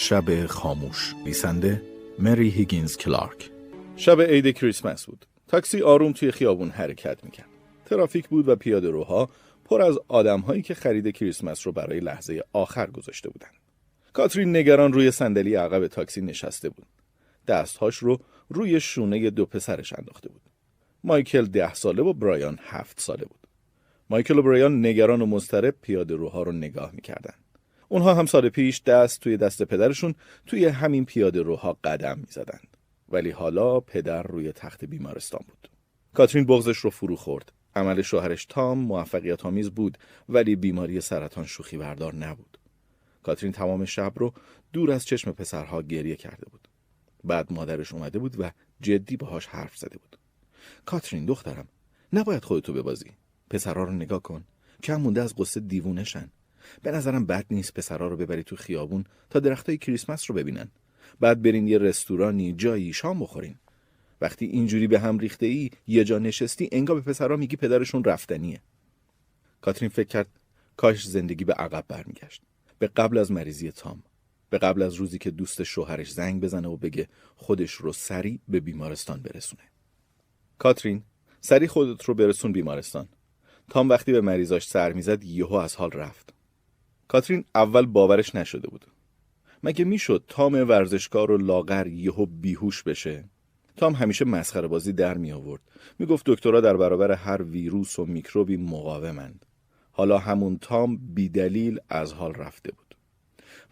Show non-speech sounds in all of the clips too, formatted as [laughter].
شب خاموش. نویسنده مری هیگینز کلارک. شب عید کریسمس بود. تاکسی آروم توی خیابون حرکت می‌کرد. ترافیک بود و پیاده روها پر از آدمهایی که خرید کریسمس رو برای لحظه آخر گذاشته بودند کاترین نگران روی صندلی عقب تاکسی نشسته بود. دستهاش رو روی شونه دو پسرش انداخته بود. مایکل ده ساله و برایان هفت ساله بود. مایکل و برایان نگران و مضطرب پیاده روها رو نگاه می‌کردن. اونها هم سال پیش دست توی دست پدرشون توی همین پیاده روها قدم می‌زدند ولی حالا پدر روی تخت بیمارستان بود. کاترین بغزش رو فرو خورد. عمل شوهرش تام موفقیت آمیز بود ولی بیماری سرطان شوخی بردار نبود. کاترین تمام شب رو دور از چشم پسرها گریه کرده بود. بعد مادرش اومده بود و جدی باهاش حرف زده بود. کاترین دخترم نباید خودتو ببازی. پسرها رو نگاه کن. کم مونده از قصه دیوونشن به نظرم بد نیست پسرها رو ببری تو خیابون تا درختای کریسمس رو ببینن. بعد برین یه رستورانی جایی شام بخورین. وقتی اینجوری به هم ریخته ای یه جا نشستی انگا به پسرها میگی پدرشون رفتنیه. کاترین فکر کرد کاش زندگی به عقب برمیگشت. به قبل از مریضی تام به قبل از روزی که دوست شوهرش زنگ بزنه و بگه خودش رو سریع به بیمارستان برسونه. کاترین سریع خودت رو برسون بیمارستان. تام وقتی به مریضاش سر می‌زد یهو از حال رفت. کاترین اول باورش نشده بود. مگه می‌شد تام ورزشکار و لاغر یهو بیهوش بشه؟ تام همیشه مسخره بازی در می آورد می گفت دکترها در برابر هر ویروس و میکروبی مقاومند. حالا همون تام بیدلیل از حال رفته بود.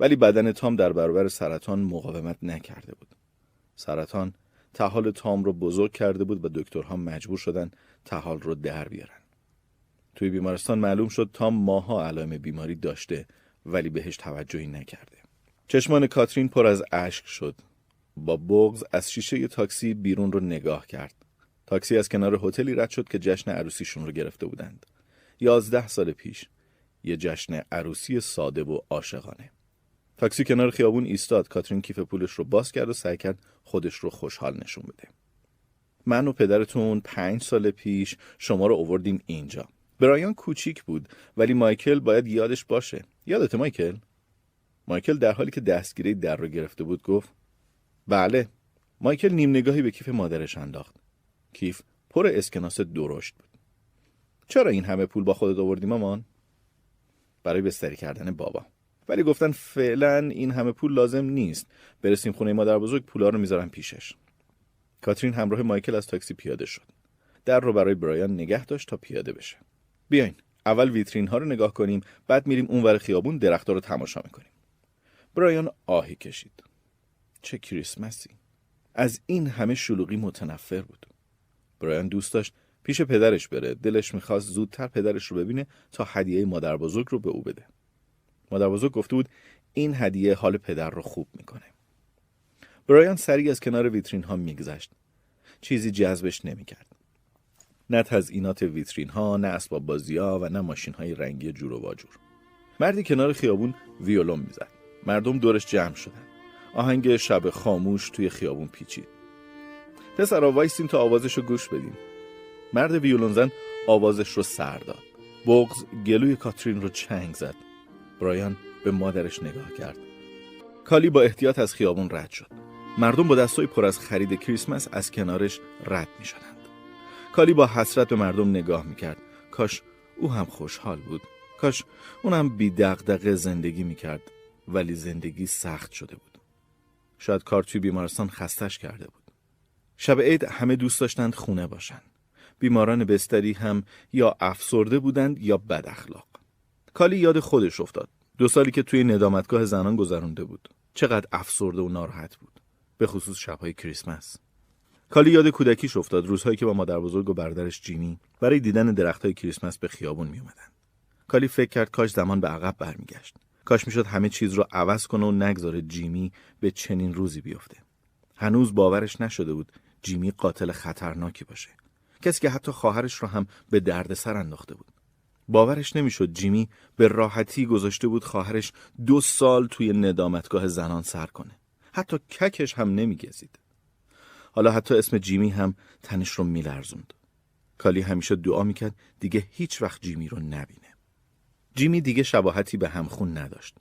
ولی بدن تام در برابر سرطان مقاومت نکرده بود. سرطان تحال تام رو بزرگ کرده بود و دکترها مجبور شدن تحال رو در بیارن. توی بیمارستان معلوم شد تام ماها علائم بیماری داشته ولی بهش توجهی نکرده. چشمان کاترین پر از اشک شد. با بغز از شیشه تاکسی بیرون رو نگاه کرد. تاکسی از کنار هتلی رد شد که جشن عروسیشون رو گرفته بودند. یازده سال پیش یه جشن عروسی ساده و عاشقانه. تاکسی کنار خیابون ایستاد. کاترین کیف پولش رو باز کرد و سعی کرد خودش رو خوشحال نشون بده. من و پدرتون پنج سال پیش شما رو اووردیم اینجا. برایان کوچیک بود ولی مایکل باید یادش باشه. یادت مایکل؟ مایکل در حالی که دستگیره در رو گرفته بود گفت بله. مایکل نیم نگاهی به کیف مادرش انداخت. کیف پر اسکناس درشت بود. چرا این همه پول با خودت آوردی مامان؟ برای بستری کردن بابا. ولی گفتن فعلا این همه پول لازم نیست. برسیم خونه مادر بزرگ پولا رو می‌ذارم پیشش. کاترین همراه مایکل از تاکسی پیاده شد. در رو برای برایان نگه داشت تا پیاده بشه. بیاین اول ویترین ها رو نگاه کنیم بعد میریم اونور خیابون درختها رو تماشا می‌کنیم. برایان آهی کشید. چه کریسمسی. از این همه شلوغی متنفر بود. برایان دوست داشت پیش پدرش بره. دلش می‌خواست زودتر پدرش رو ببینه تا هدیه مادر بزرگ رو به او بده. مادر بزرگ گفته بود این هدیه حال پدر رو خوب می‌کنه. برایان سریع از کنار ویترین ها میگذشت. چیزی جذبش نمی‌کرد. نه تزئینات ویترین ها نه اسباب بازی ها و نه ماشین های رنگی جور و واجور. مردی کنار خیابون ویولون می‌زد. مردم دورش جمع شدن. آهنگ شب خاموش توی خیابون پیچید. پسرا وایسین تا آوازش رو گوش بدیم. مرد ویولون زن آوازش رو سر داد. بغض گلوی کاترین رو چنگ زد. برایان به مادرش نگاه کرد. کالی با احتیاط از خیابون رد شد. مردم با دستای پر از خرید کریسمس از کنارش رد می شدند. کالی با حسرت به مردم نگاه می کرد. کاش او هم خوشحال بود. کاش اونم بی دغدغه زندگی می کرد. ولی زندگی سخت شده بود. شاید کار توی بیمارستان خستش کرده بود. شب عید همه دوست داشتند خونه باشند. بیماران بستری هم یا افسرده بودند یا بد اخلاق. کالی یاد خودش افتاد. دو سالی که توی ندامتگاه زنان گذرانده بود. چقدر افسرده و ناراحت بود. به خصوص شبهای کریسمس. کالی یاد کودکیش افتاد روزهایی که با مادر بزرگ و برادرش جیمی برای دیدن درختهای کریسمس به خیابون می اومدن. کالی فکر کرد کاش زمان به عقب برمیگشت. کاش می‌شد همه چیز رو عوض کنه و نگذاره جیمی به چنین روزی بیفته. هنوز باورش نشده بود جیمی قاتل خطرناکی باشه. کسی که حتی خواهرش رو هم به دردسر انداخته بود. باورش نمی‌شد جیمی به راحتی گذاشته بود خواهرش دو سال توی ندامتگاه زنان سر کنه. حتی ککش هم نمیگزید. حالا حتی اسم جیمی هم تنش رو میلرزوند. کالی همیشه دعا می‌کرد دیگه هیچ وقت جیمی رو نبینه. جیمی دیگه شباهتی به همخون نداشت.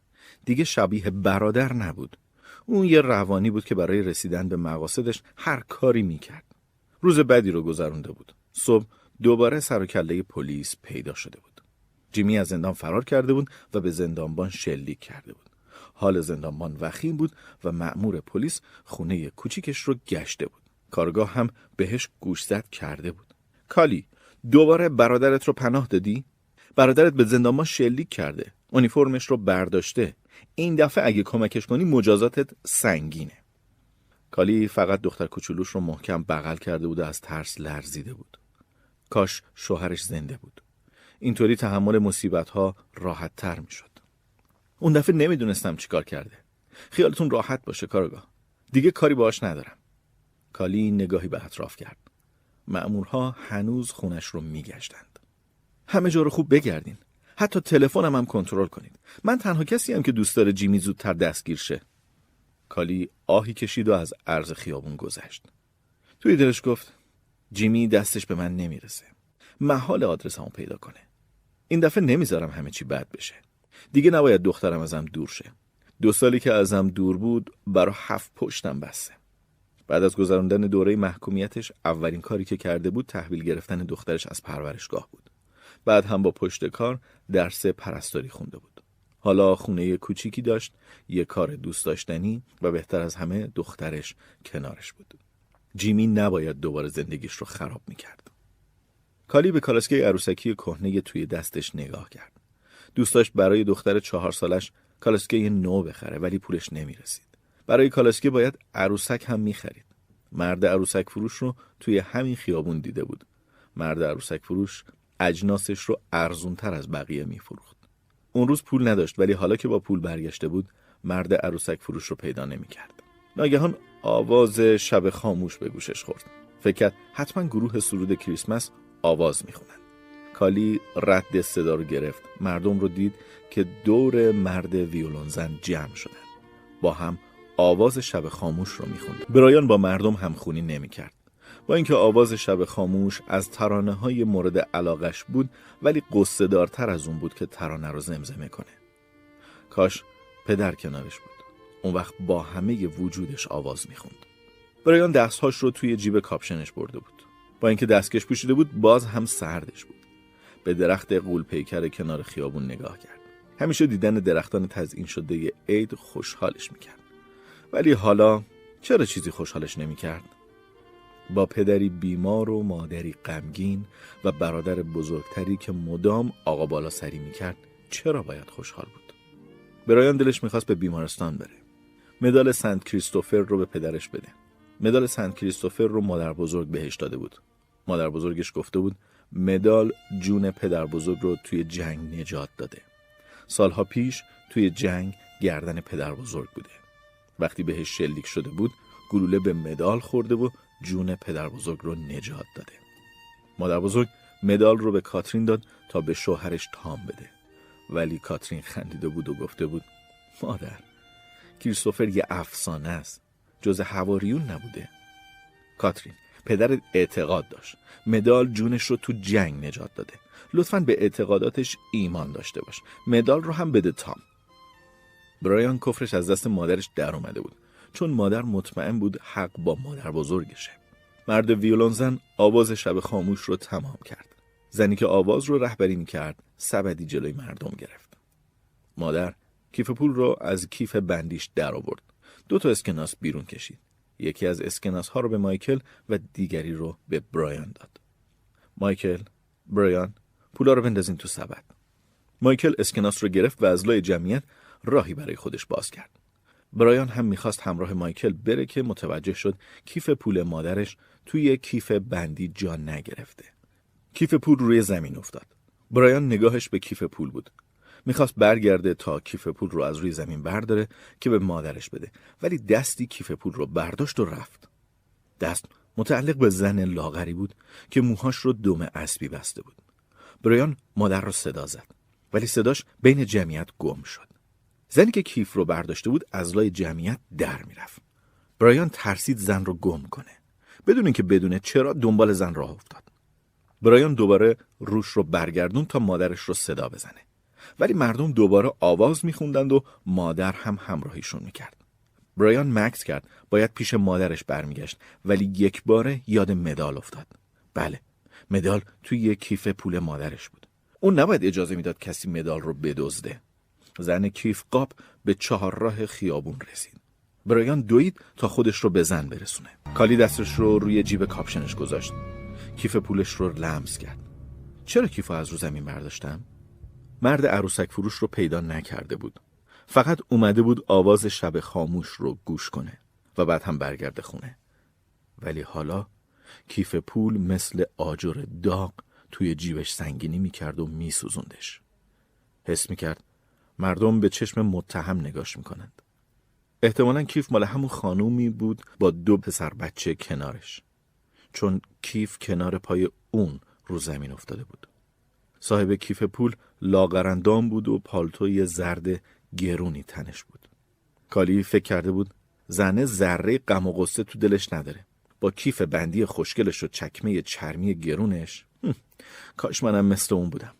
دیگه شبیه برادر نبود. اون یه روانی بود که برای رسیدن به مقاصدش هر کاری می‌کرد. روز بدی رو گذرونده بود. صبح دوباره سر و کله پلیس پیدا شده بود. جیمی از زندان فرار کرده بود و به زندانبان شلیک کرده بود. حال زندانبان وخیم بود و مأمور پلیس خونه کوچیکش رو گشته بود. کارگاه هم بهش گوشزد کرده بود. کالی دوباره برادرت رو پناه دادی؟ برادرت به زندانبان شلیک کرده. اونیفرمش رو برداشته. این دفعه اگه کمکش کنی مجازاتت سنگینه. کالی فقط دختر کوچولوش رو محکم بغل کرده بود و از ترس لرزیده بود. کاش شوهرش زنده بود. اینطوری تحمل مصیبت ها راحت تر می شد. اون دفعه نمی‌دونستم چیکار کرده. خیالتون راحت باشه کارگاه. دیگه کاری باش ندارم. کالی نگاهی به اطراف کرد. مأمورها هنوز خونش رو میگشتند. همه جا رو خوب بگردین. حتی تلفنم هم کنترل کنید. من تنها کسی هم که دوست داره جیمی زودتر دستگیر شه. کالی آهی کشید و از عرض خیابون گذشت. توی دلش گفت جیمی دستش به من نمی‌رسه. محال آدرسمو پیدا کنه. این دفعه نمی‌ذارم همه چی بد بشه. دیگه نباید دخترم ازم دور شه. دو سالی که ازم دور بود برا هفت پشتم بسته. بعد از گذراندن دوره محکومیتش اولین کاری که کرده بود تحویل گرفتن دخترش از پرورشگاه بود. بعد هم با پشت کار درس پرستاری خونده بود. حالا خونه کوچیکی داشت، یه کار دوست داشتنی و بهتر از همه دخترش کنارش بود. جیمی نباید دوباره زندگیش رو خراب می‌کرد. کالی به کالاسکه عروسکی کهنه توی دستش نگاه کرد. دوست داشت برای دختر چهار سالش کالاسکه نو بخره ولی پولش نمی‌رسید. برای کالاسکه باید عروسک هم می‌خرید. مرد عروسک فروش رو توی همین خیابون دیده بود. مرد عروسک فروش اجناسش رو ارزونتر از بقیه میفروخت. اون روز پول نداشت ولی حالا که با پول برگشته بود مرد عروسک فروش رو پیدا نمی‌کرد. ناگهان آواز شب خاموش به گوشش خورد. فکر حتما گروه سرود کریسمس آواز می‌خونن. کالی رد صدا رو گرفت. مردم رو دید که دور مرد ویولون زن جمع شدن. با هم آواز شب خاموش رو می‌خوند. برایان با مردم همخونی نمی‌کرد. با اینکه آواز شب خاموش از ترانه های مورد علاقش بود ولی قصه دارتر از اون بود که ترانه رو زمزمه کنه. کاش پدر کنارش بود. اون وقت با همه وجودش آواز می‌خوند. برایان دستهاش رو توی جیب کاپشنش برده بود. با اینکه دستکش پوشیده بود باز هم سردش بود. به درخت قول پیکر کنار خیابون نگاه کرد. همیشه دیدن درختان تزئین شده عید خوشحالش می‌کرد. ولی حالا چرا چیزی خوشحالش نمی‌کرد؟ با پدری بیمار و مادری غمگین و برادر بزرگتری که مدام آقا بالا سری می‌کرد چرا باید خوشحال بود؟ برایان دلش می‌خواست به بیمارستان بره. مدال سنت کریستوفر رو به پدرش بده. مدال سنت کریستوفر رو مادر بزرگ بهش داده بود. مادر بزرگش گفته بود مدال جون پدر بزرگ رو توی جنگ نجات داده. سالها پیش توی جنگ گردن پدر بزرگ بوده. وقتی بهش شلیک شده بود گلوله به مدال خورده و جون پدر بزرگ رو نجات داده. مادر بزرگ مدال رو به کاترین داد تا به شوهرش تام بده. ولی کاترین خندیده بود و گفته بود مادر کریستوفر یه افسانه است. جز هواریون نبوده. کاترین پدر اعتقاد داشت. مدال جونش رو تو جنگ نجات داده. لطفا به اعتقاداتش ایمان داشته باش. مدال رو هم بده تام. برایان کفرش از دست مادرش در اومده بود. چون مادر مطمئن بود حق با مادر بزرگشه. مرد ویولون زن آواز شب خاموش رو تمام کرد. زنی که آواز رو رهبری می کرد سبدی جلوی مردم گرفت. مادر کیف پول رو از کیف بندیش در آورد. دو تا اسکناس بیرون کشید. یکی از اسکناس ها رو به مایکل و دیگری رو به برایان داد. مایکل، برایان، پولا رو بندازین تو سبد. مایکل اسکناس رو گرفت و از لای جمعیت راهی برای خودش باز کرد. برایان هم می‌خواست همراه مایکل بره که متوجه شد کیف پول مادرش توی کیف بندی جا نگرفته. کیف پول روی زمین افتاد. برایان نگاهش به کیف پول بود. می‌خواست برگرده تا کیف پول رو از روی زمین برداره که به مادرش بده ولی دستی کیف پول رو برداشت و رفت. دست متعلق به زن لاغری بود که موهاش رو دم اسبی بسته بود. برایان مادر رو صدا زد ولی صداش بین جمعیت گم شد. زنی که کیف رو برداشته بود از لای جمعیت در می‌رفت. برایان ترسید زن رو گم کنه. بدون اینکه بدونه چرا دنبال زن راه افتاد. برایان دوباره روش رو برگردون تا مادرش رو صدا بزنه. ولی مردم دوباره آواز میخوندند و مادر هم همراهیشون می‌کرد. برایان مکس کرد باید پیش مادرش برمیگشت ولی یک باره یاد مدال افتاد بله مدال توی یک کیف پول مادرش بود اون نباید اجازه می‌داد کسی مدال رو بدزده زن کیف قاب به چهار راه خیابون رسید. برایان دوید تا خودش رو به زن برسونه. کالی دستش رو روی جیب کاپشنش گذاشت. کیف پولش رو لمس کرد. چرا کیف از رو زمین برداشتم؟ مرد عروسک فروش رو پیدا نکرده بود. فقط اومده بود آواز شب خاموش رو گوش کنه و بعد هم برگرده خونه. ولی حالا کیف پول مثل آجر داغ توی جیبش سنگینی می‌کرد و میسوزوندش. حس می‌کرد مردم به چشم متهم نگاش می‌کنند. احتمالا کیف مال همون خانومی بود با دو پسر بچه کنارش. چون کیف کنار پای اون رو زمین افتاده بود. صاحب کیف پول لاغرندام بود و پالتوی زرد گرونی تنش بود. کالی فکر کرده بود زنه ذره غم و غصه تو دلش نداره. با کیف بندی خوشگلش و چکمه چرمی گرونش کاش منم مثل اون بودم.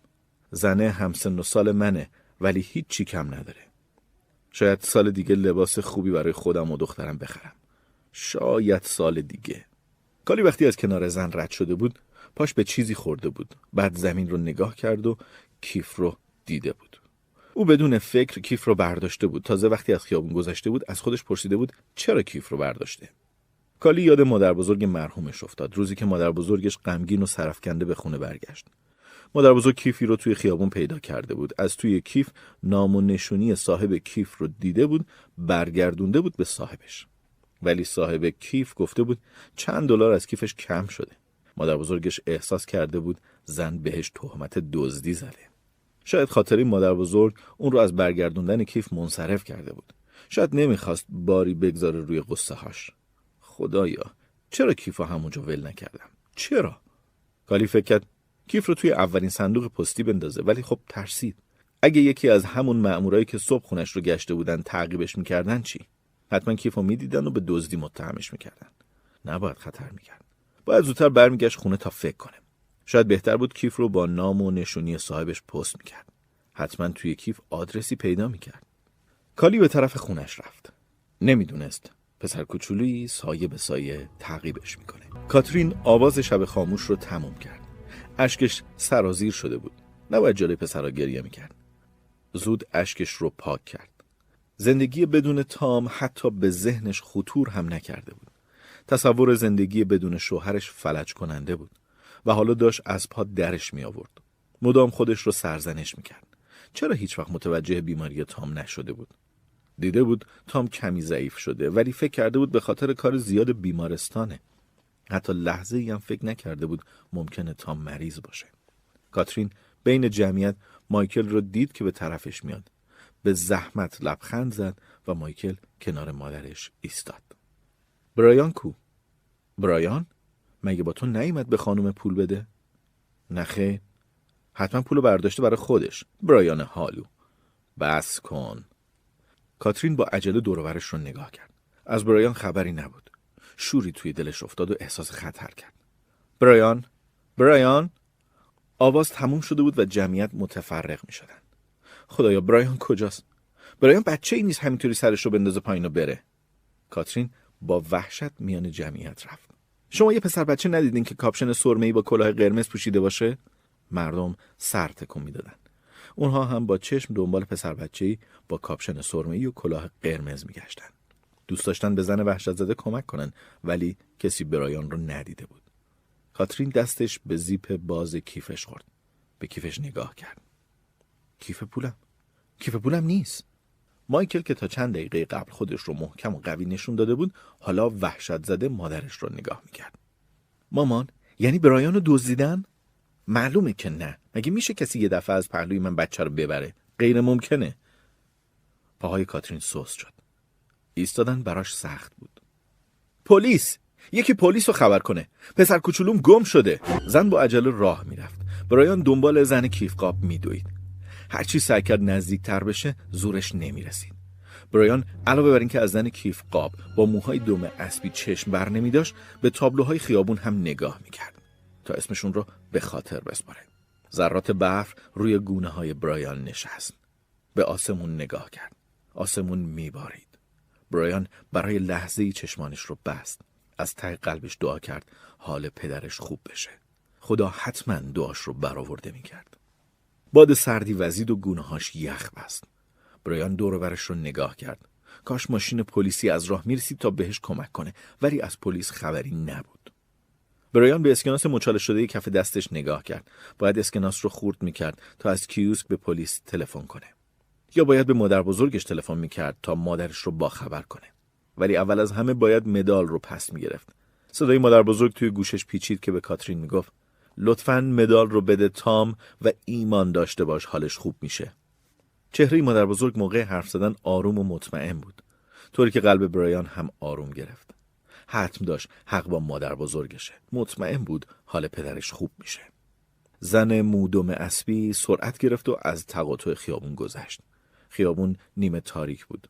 زنه همسن و سال منه. ولی هیچی کم نداره. شاید سال دیگه لباس خوبی برای خودم و دخترم بخرم. شاید سال دیگه. کالی وقتی از کنار زن رد شده بود پاش به چیزی خورده بود. بعد زمین رو نگاه کرد و کیف رو دیده بود. او بدون فکر کیف رو برداشته بود. تازه وقتی از خیابون گذشته بود از خودش پرسیده بود چرا کیف رو برداشته؟ کالی یاد مادر بزرگ مرحومش افتاد. روزی که مادر بزرگش غمگین و سرفکنده به خونه برگشت. مادر بزرگ کیفی رو توی خیابون پیدا کرده بود. از توی کیف نام و نشونی صاحب کیف رو دیده بود برگردونده بود به صاحبش. ولی صاحب کیف گفته بود چند دلار از کیفش کم شده. مادر بزرگش احساس کرده بود زن بهش تهمت دزدی زده. شاید خاطری مادر بزرگ اون رو از برگردوندن کیف منصرف کرده بود. شاید نمی‌خواست باری بگذاره روی قصه هاش خدایا چرا کیف همونجا ول نکردم؟ چرا؟ کالی فکر کیف رو توی اولین صندوق پستی بندازه. ولی خب ترسید. اگه یکی از همون مأمورایی که صبح خونش رو گشته بودن تعقیبش می‌کردن چی؟ حتما کیف رو می‌دیدن و به دزدی متهمش می‌کردن. نباید خطر می‌کرد. باید زودتر برمیگشت خونه تا فکر کنه. شاید بهتر بود کیف رو با نام و نشونی صاحبش پست می‌کرد. حتما توی کیف آدرسی پیدا می‌کرد. کالی به طرف خونش رفت. نمی‌دونست پسر کوچولویی سایه به سایه تعقیبش می‌کنه. کاترین آواز شب خاموش رو تموم کرد. اشکش سرازیر شده بود نباید جلوی پسرها گریه می‌کرد زود اشکش رو پاک کرد زندگی بدون تام حتی به ذهنش خطور هم نکرده بود تصور زندگی بدون شوهرش فلج کننده بود و حالا داشت از پا درش می آورد. مدام خودش رو سرزنش می کرد. چرا هیچ وقت متوجه بیماری تام نشده بود؟ دیده بود تام کمی ضعیف شده ولی فکر کرده بود به خاطر کار زیاد بیمارستانه. حتی لحظه ای هم فکر نکرده بود ممکنه تام مریض باشه. کاترین بین جمعیت مایکل رو دید که به طرفش میاد. به زحمت لبخند زد و مایکل کنار مادرش ایستاد. برایان کو؟ برایان؟ مگه با تو نیومد به خانم پول بده؟ نخه حتما پولو برداشته برای خودش برایان حالو بس کن کاترین با عجله دورورش رو نگاه کرد از برایان خبری نبود شوری توی دلش افتاد و احساس خطر کرد برایان برایان آواز تموم شده بود و جمعیت متفرق می شدن. خدایا برایان کجاست؟ برایان بچه ای نیست همینطوری سرش رو بندازه پایین و بره. کاترین با وحشت میان جمعیت رفت. شما یه پسر بچه ندیدین که کاپشن سرمه‌ای با کلاه قرمز پوشیده باشه؟ مردم سر تکون می‌دادن. اونها هم با چشم دنبال پسر بچه‌ای با کاپشن سرمه‌ای و کلاه قرمز میگشتن. دوست داشتن به زن وحشت زده کمک کنن ولی کسی برایان رو ندیده بود. کاترین دستش به زیپ باز کیفش خورد. به کیفش نگاه کرد. کیف پولم؟ کیف پولم نیست. مایکل که تا چند دقیقه قبل خودش رو محکم و قوی نشون داده بود حالا وحشت زده مادرش رو نگاه می‌کرد مامان یعنی برایان رو دزدیدن معلومه که نه مگه میشه کسی یه دفعه از پهلوی من بچه رو ببره غیر ممکنه پاهای کاترین سوس شد ایستادن براش سخت بود. پلیس! یکی پلیس رو خبر کنه. پسر کوچولوم گم شده. زن با عجله راه می‌رفت. برایان دنبال زن کیفقاب میدوید. هرچی سعی کرد نزدیکتر بشه زورش نمی‌رسید. برایان علاوه بر اینکه از زن کیف قاب با موهای دم اسبی چشم بر نمی داشت به تابلوهای خیابون هم نگاه می‌کرد تا اسمشون رو به خاطر بسپاره. ذرات برف روی گونه های برایان نشست. به آسمون نگاه کرد. آسمون میبارید. برایان برای لحظه ای چشمانش رو بست. از ته قلبش دعا کرد حال پدرش خوب بشه. خدا حتما دعاش رو برآورده می‌کرد. باد سردی وزید و گونه‌هاش یخ بست. برایان دور رو نگاه کرد. کاش ماشین پلیسی از راه می‌رسید تا بهش کمک کنه ولی از پلیس خبری نبود. برایان به اسکناس مچاله شده کف دستش نگاه کرد. باید اسکناس رو خورد می‌کرد تا از کیوسک به پلیس تلفن کنه. یا باید به مادر بزرگش تلفن می‌کرد تا مادرش رو باخبر کنه. ولی اول از همه باید مدال رو پس می‌گرفت. صدای مادر بزرگ توی گوشش پیچید که به کاترین می‌گفت لطفا مدال رو بده تام و ایمان داشته باش حالش خوب میشه. چهره مادر بزرگ موقع حرف زدن آروم و مطمئن بود طوری که قلب برایان هم آروم گرفت. حتم داشت حق با مادر بزرگشه. مطمئن بود حال پدرش خوب میشه. زن مودم اسبی سرعت گرفت و از تقاطع خیابون گذشت. خیابون نیمه تاریک بود.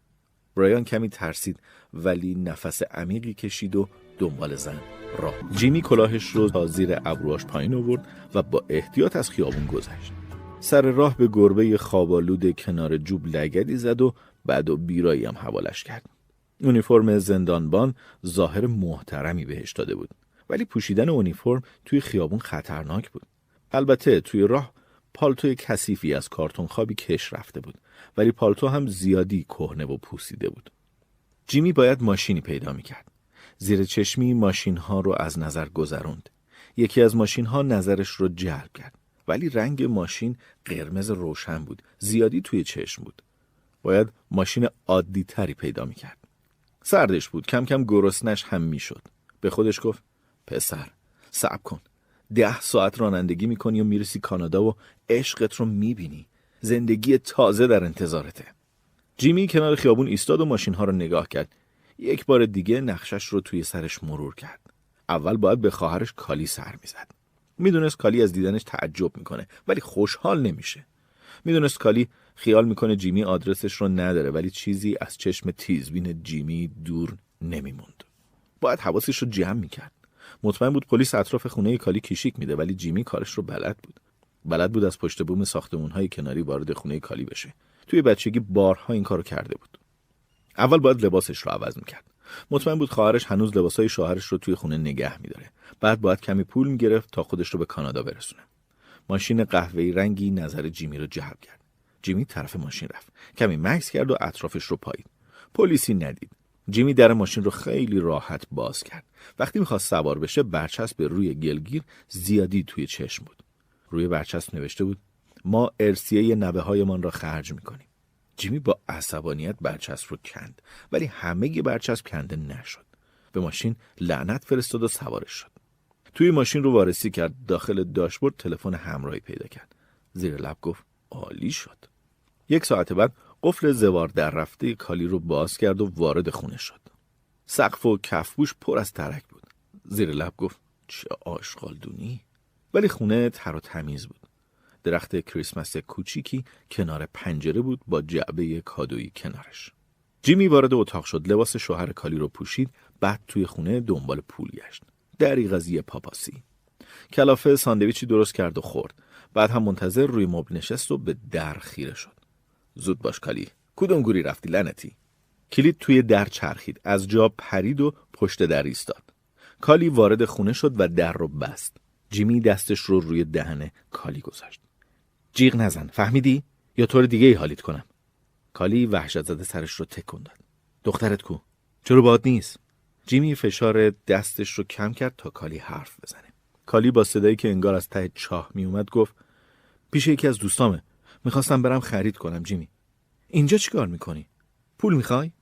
برایان کمی ترسید ولی نفس عمیقی کشید و دنبال زن راه جیمی کلاهش رو تا زیر ابروهاش پایین آورد و با احتیاط از خیابون گذشت. سر راه به گربه خوابالود کنار جوب لگدی زد و بعد و بیرایی هم حوالش کرد. اونیفرم زندانبان ظاهر محترمی بهش داده بود ولی پوشیدن اونیفرم توی خیابون خطرناک بود. البته توی راه پالتوی کثیفی از کارتون خوابی کش رفته بود ولی پالتو هم زیادی کهنه و پوسیده بود. جیمی باید ماشینی پیدا می‌کرد. زیر چشمی ماشین ها رو از نظر گذروند. یکی از ماشین ها نظرش رو جلب کرد ولی رنگ ماشین قرمز روشن بود زیادی توی چشم بود. باید ماشین عادی تری پیدا می‌کرد. سردش بود کم کم گرسنش هم می‌شد. به خودش گفت پسر صبر کن. ده ساعت رانندگی می‌کنی و می‌رسی کانادا و عشقت رو می‌بینی. زندگی تازه در انتظارته. جیمی کنار خیابون ایستاد و ماشین ها رو نگاه کرد. یک بار دیگه نقشش رو توی سرش مرور کرد. اول باید به خواهرش کالی سر می‌زد. می‌دونست کالی از دیدنش تعجب می‌کنه ولی خوشحال نمیشه. می‌دونست کالی خیال می‌کنه جیمی آدرسش رو نداره ولی چیزی از چشم تیزبین جیمی دور نمیموند. باید حواسش رو جمع می‌کرد. مطمئن بود پلیس اطراف خونه کالی کیشیک میده ولی جیمی کارش رو بلد بود. بلد بود از پشت بوم ساختمون های کناری وارد خونه کالی بشه. توی بچگی بارها این کارو کرده بود. اول باید لباسش رو عوض می‌کرد. مطمئن بود خواهرش هنوز لباسای شوهرش رو توی خونه نگه میداره. بعد باید کمی پول می‌گرفت تا خودش رو به کانادا برسونه. ماشین قهوه‌ای رنگی نظر جیمی رو جلب کرد. جیمی طرف ماشین رفت. کمی مکس کرد و اطرافش رو پایید پلیسی ندید. جیمی در ماشین رو خیلی راحت باز کرد. وقتی می‌خواست سوار بشه برچسب روی گلگیر زیادی توی چشم بود. روی برچسب نوشته بود ما ارسیه نوه هایمان را خرج می‌کنیم. جیمی با عصبانیت برچسب رو کند ولی همه برچسب کنده نشد. به ماشین لعنت فرستاد و سوارش شد. توی ماشین رو وارسی کرد داخل داشبورد تلفن همراهی پیدا کرد. زیر لب گفت عالی شد. یک ساعت بعد قفل زوار در رفته کالی رو باز کرد و وارد خونه شد. سقف و کفبوش پر از ترک بود. زیر لب گفت چه آشغالدونی؟ ولی خونه تر و تمیز بود. درخت کریسمس کوچیکی کنار پنجره بود با جعبه کادویی کنارش. جیمی وارد اتاق شد. لباس شوهر کالی رو پوشید. بعد توی خونه دنبال پول گشت. دری قضیه پاپاسی. کلافه ساندویچی درست کرد و خورد. بعد هم منتظر روی مبل نشست و به در خیره شد. زود باش کالی. کدوم گوری رفتی؟ لنتی کلید توی در چرخید. از جا پرید و پشت در ایستاد. کالی وارد خونه شد و در رو بست. جیمی دستش رو روی دهن کالی گذاشت. جیغ نزن فهمیدی؟ یا طور دیگه ای حالیت کنم. کالی وحشت زده سرش رو تکون داد. دخترت کو؟ چرا باد نیست؟ جیمی فشار دستش رو کم کرد تا کالی حرف بزنه. کالی با صدایی که انگار از ته چاه می اومد گفت پیش یکی از دوستامه. می‌خواستم برم خرید کنم جیمی. اینجا چیکار می‌کنی؟ پول می‌خوای؟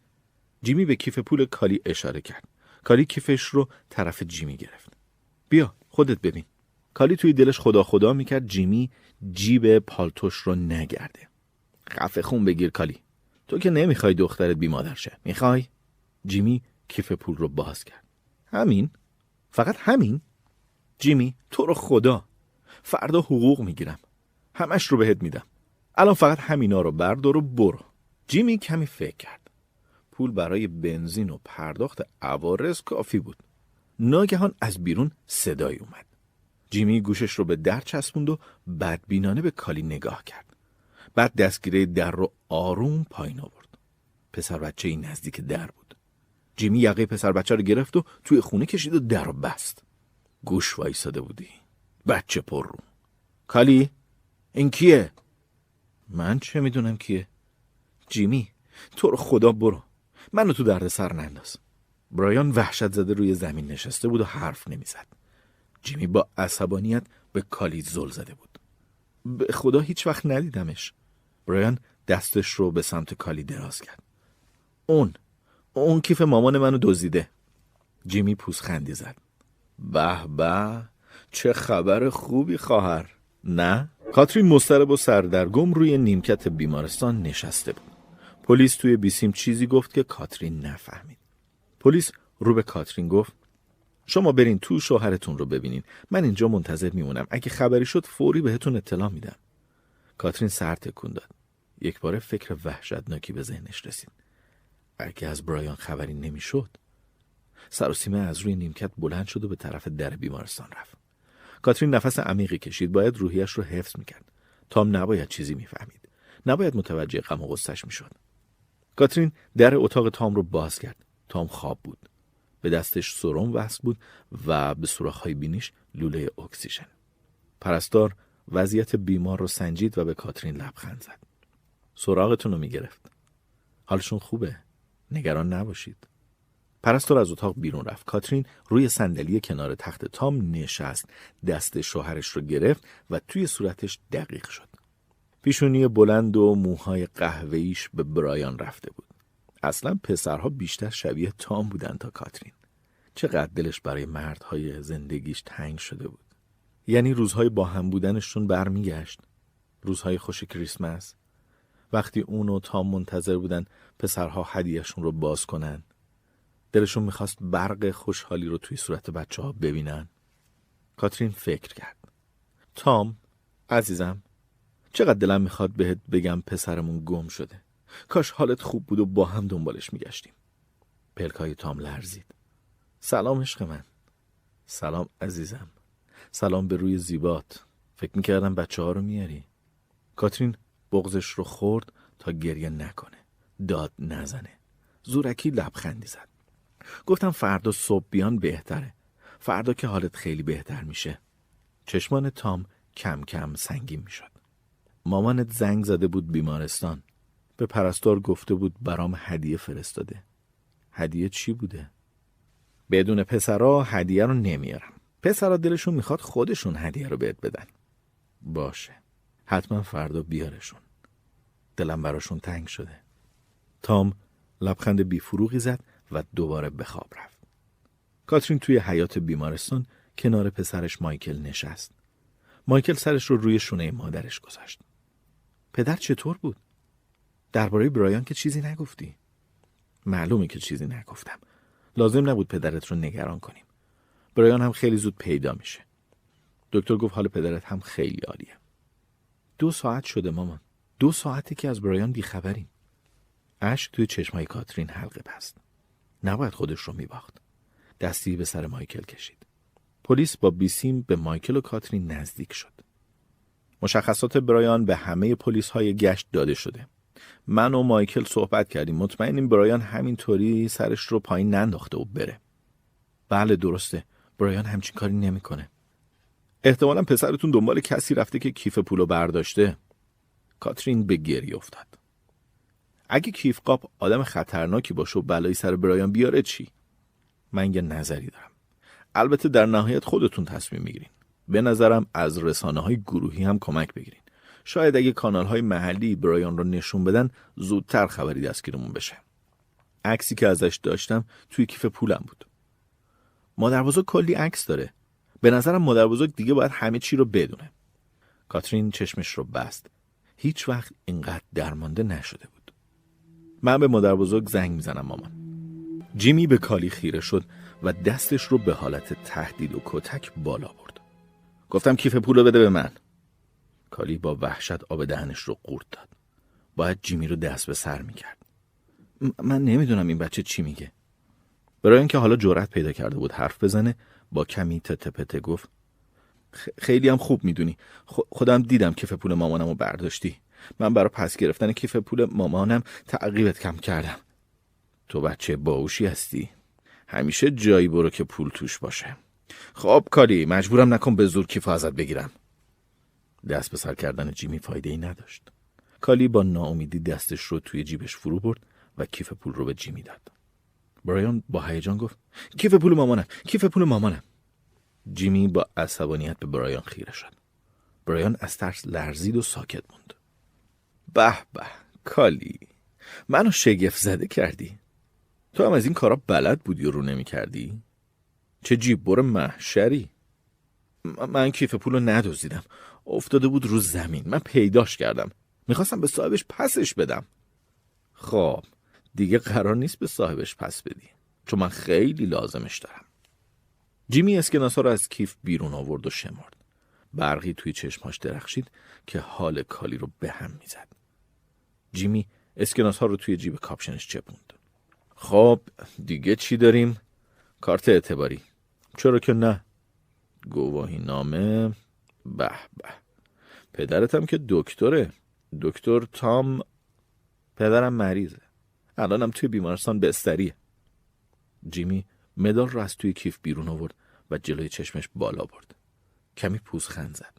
جیمی به کیف پول کالی اشاره کرد. کالی کیفش رو طرف جیمی گرفت. بیا خودت ببین. کالی توی دلش خدا خدا می‌کرد جیمی جیب پالتوش رو نگرده. قفه خون بگیر کالی. تو که نمی‌خوای دخترت بیمادر شه. می‌خوای؟ جیمی کیف پول رو باز کرد. همین. فقط همین. جیمی تو رو خدا. فردا حقوق می‌گیرم. همش رو بهت میدم. الان فقط همینا رو بردار و برو. جیمی کمی فکر کرد. پول برای بنزین و پرداخت عوارض کافی بود. ناگهان از بیرون صدایی اومد. جیمی گوشش رو به در چسبوند و بدبینانه به کالی نگاه کرد. بعد دستگیره در رو آروم پایین آورد. پسر بچه این نزدیک در بود. جیمی یقه پسر بچه رو گرفت و توی خونه کشید و در رو بست. گوش وایساده بودی. بچه پر رو. کالی این کیه؟ من چه می‌دونم کیه؟ جیمی تو رو خدا برو. منو تو درد سر ننداز. برایان وحشت زده روی زمین نشسته بود و حرف نمی‌زد. جیمی با عصبانیت به کالی زل زده بود. به خدا هیچ وقت ندیدمش. برایان دستش رو به سمت کالی دراز کرد. اون اون کیف مامان منو دزدیده. جیمی پوزخندی زد. به به چه خبر خوبی خواهر. نه؟ کاترین مسترب و سردرگم روی نیمکت بیمارستان نشسته بود. پلیس توی بیسیم چیزی گفت که کاترین نفهمید. پلیس رو به کاترین گفت شما برین تو شوهرتون رو ببینین. من اینجا منتظر میمونم. اگه خبری شد فوری بهتون اطلاع میدم. کاترین سر تکون داد. یک بار فکر وحشتناکی به ذهنش رسید. اگه از برایان خبری نمی‌شد سر و سیمه از روی نیمکت بلند شد و به طرف در بیمارستان رفت. کاترین نفس عمیقی کشید. باید روحیش رو حفظ می‌کرد. تام نباید چیزی می‌فهمید. نباید متوجه غم و غصش می‌شد. کاترین در اتاق تام رو باز کرد. تام خواب بود. به دستش سرم وصل بود و به سوراخ‌های بینیش لوله اکسیژن. پرستار وضعیت بیمار رو سنجید و به کاترین لبخند زد. سراغتون رو می‌گرفت. حالشون خوبه. نگران نباشید. پرستار از اتاق بیرون رفت. کاترین روی صندلی کنار تخت تام نشست. دست شوهرش رو گرفت و توی صورتش دقیق شد. پیشونی بلند و موهای قهوه‌ایش به برایان رفته بود. اصلا پسرها بیشتر شبیه تام بودن تا کاترین. چقدر دلش برای مردهای زندگیش تنگ شده بود. یعنی روزهای با هم بودنشون برمیگشت. روزهای خوش کریسمس. وقتی اون و تام منتظر بودن پسرها هدیهشون رو باز کنن. دلشون می‌خواست برق خوشحالی رو توی صورت بچه ها ببینن. کاترین فکر کرد. تام عزیزم چقدر دلم می‌خواد بهت بگم پسرمون گم شده. کاش حالت خوب بود و با هم دنبالش میگشتیم. پلکای تام لرزید. سلام عشق من. سلام عزیزم. سلام به روی زیبات. فکر می‌کردم بچه ها رو میاری. کاترین بغزش رو خورد تا گریه نکنه. داد نزنه. زورکی لبخندی زد. گفتم فردا صبح بیان بهتره. فردا که حالت خیلی بهتر میشه. چشمان تام کم کم سنگین می‌شد. مامانت زنگ زده بود بیمارستان. به پرستار گفته بود برام هدیه فرستاده. هدیه چی بوده؟ بدون پسرا هدیه رو نمیارم. پسرا دلشون می‌خواد خودشون هدیه رو بهت بدن. باشه. حتما فردا بیارشون. دلم براشون تنگ شده. تام لبخند بیفروغی زد و دوباره به خواب رفت. کاترین توی حیات بیمارستان کنار پسرش مایکل نشست. مایکل سرش رو روی شونه مادرش گذاشت. پدر چطور بود؟ درباره برایان که چیزی نگفتی. معلومه که چیزی نگفتم. لازم نبود پدرت رو نگران کنیم. برایان هم خیلی زود پیدا میشه. دکتر گفت حال پدرت هم خیلی عالیه. دو ساعت شده مامان. دو ساعته که از برایان بیخبریم. اشک توی چشمای کاترین حلقه بست. نباید خودش رو میباخت. دستی به سر مایکل کشید. پلیس با بیسیم به مایکل و کاترین نزدیک شد. مشخصات برایان به همه پلیس های گشت داده شده. من و مایکل صحبت کردیم. مطمئنیم برایان همینطوری سرش رو پایین ننداخته و بره. بله درسته. برایان همچین کاری نمی‌کنه. احتمالا پسرتون دنبال کسی رفته که کیف پولو برداشته. کاترین به گری افتاد. اگه کیف قاب آدم خطرناکی باشه و بلایی سر برایان بیاره چی؟ من یه نظری دارم. البته در نهایت خودتون تصمیم می‌گیرین. به نظرم از رسانه های گروهی هم کمک بگیرین. شاید اگه کانال های محلی برایان رو نشون بدن زودتر خبری دستگیرمون بشه. عکسی که ازش داشتم توی کیف پولم بود. مادر بزرگ کلی عکس داره. به نظرم مادر بزرگ دیگه باید همه چی رو بدونه. کاترین چشمش رو بست. هیچ وقت اینقدر درمانده نشده بود. من به مادر بزرگ زنگ می‌زنم مامان. جیمی به کالی خیره شد و دستش رو به حالت تهدید و کتک بالا برد. گفتم کیف پولو بده به من. کالی با وحشت آب دهنش رو قورت داد. باید جیمی رو دست به سر می‌کرد. من نمی‌دونم این بچه چی میگه. برای اینکه حالا جرأت پیدا کرده بود حرف بزنه با کمی تته پته گفت خیلی هم خوب می‌دونی. خودم دیدم کیف پول مامانم رو برداشتی. من برای پس گرفتن کیف پول مامانم تعقیبت کم کردم. تو بچه باوشی هستی. همیشه جایی برو که پول توش باشه. خب کالی مجبورم نکن به زور کیف ازت بگیرم. دست به سر کردن جیمی فایده ای نداشت. کالی با ناامیدی دستش رو توی جیبش فرو برد و کیف پول رو به جیمی داد. برایان با هیجان گفت کیف پول مامانم کیف پول مامانم. جیمی با عصبانیت به برایان خیره شد. برایان از ترس لرزید و ساکت موند. به به کالی منو شگفت زده کردی. تو هم از این کارا بلد بودی و رو نمی کردی؟ چه جیب بر محشری. من کیف پول رو ندوزیدم افتاده بود رو زمین. من پیداش کردم. می‌خواستم به صاحبش پسش بدم. خب دیگه قرار نیست به صاحبش پس بدی. چون من خیلی لازمش دارم. جیمی اسکناس ها رو از کیف بیرون آورد و شمرد. برقی توی چشماش درخشید که حال کالی رو به هم می‌زد. جیمی اسکناس رو توی جیب کاپشنش چپوند. خب دیگه چی داریم؟ کارت اعتباری. چرا که نه؟ گواهی نامه. به به. پدرتم که دکتره. دکتر تام پدرم مریضه. الانم توی بیمارستان بستریه. جیمی مدال رو از توی کیف بیرون آورد و جلوی چشمش بالا برد. کمی پوزخند زد.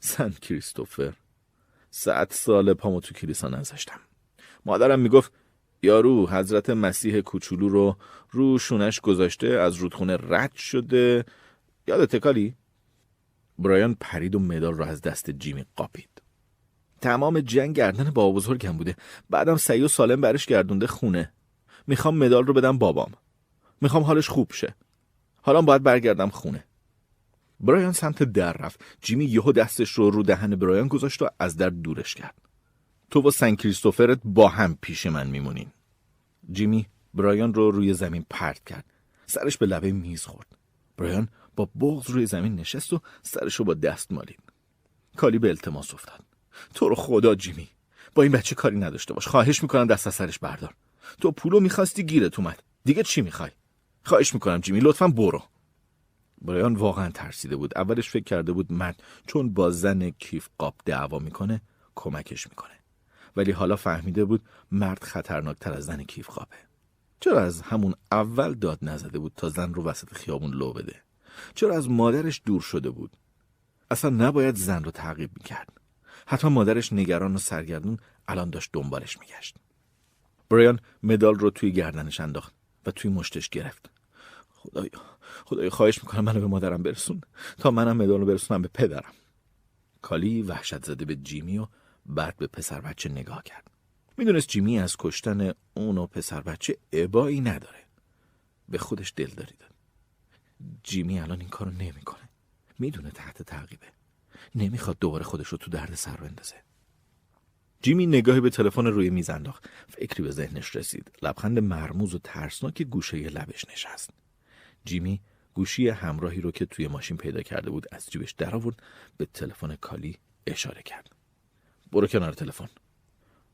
سن کریستوفر صد سال پامو تو کلیسا نذاشتم. مادرم می‌گفت یارو حضرت مسیح کوچولو رو رو شونش گذاشته از رودخونه رد شده. یادت کالی؟ برایان پرید و مدال رو از دست جیمی قاپید. تمام جنگ گردن بابا بزرگم بوده. بعدم سعی و سالم برش گردونده خونه. می‌خوام مدال رو بدم بابام. می‌خوام حالش خوب شه. حالا باید برگردم خونه. برایان سمت در رفت. جیمی یهو دستش رو رو دهن برایان گذاشت و از در دورش کرد. تو و سن کریستوفرت با هم پیش من میمونین. جیمی برایان رو روی زمین پرت کرد. سرش به لبه میز خورد. برایان با بغض روی زمین نشست و سرش رو با دست مالید. کالی به التماس افتاد. تو رو خدا جیمی. با این بچه کاری نداشته باش. خواهش می‌کنم دست از سرش بردار. تو پولو می‌خواستی گیرت اومد. دیگه چی می‌خوای؟ خواهش می‌کنم جیمی. لطفا برو. برایان واقعا ترسیده بود. اولش فکر کرده بود مرد چون با زن کیف قاب دعوا می‌کنه کمکش می‌کنه. ولی حالا فهمیده بود مرد خطرناکتر از زن کیف قابه. چرا از همون اول داد نزده بود تا زن رو وسط خیابون لو بده؟ چرا از مادرش دور شده بود؟ اصلا نباید زن رو تعقیب می‌کرد. حتی مادرش نگران و سرگردون الان داشت دنبالش میگشت. برایان مدال رو توی گردنش انداخت و توی مشتش گرفت. خدایا خدایا خواهش می‌کنم منو به مادرم برسون. تا منم مدال رو برسونم به پدرم. کالی وحشت زده به جیمی و بعد به پسر بچه نگاه کرد. می‌دونست جیمی از کشتن اون و پسر بچه عبایی نداره. به خودش دل داری داد جیمی الان این کارو نمی‌کنه. می‌دونه تحت تعقیبه. نمی‌خواد دوباره خودش رو تو درد سر بندازه. جیمی نگاهی به تلفن روی میز انداخت. فکری به ذهنش رسید. لبخند مرموز و ترسناک گوشه لبش نشست. جیمی گوشی همراهی رو که توی ماشین پیدا کرده بود از جیبش در آورد به تلفن کالی اشاره کرد. برو کنار تلفن.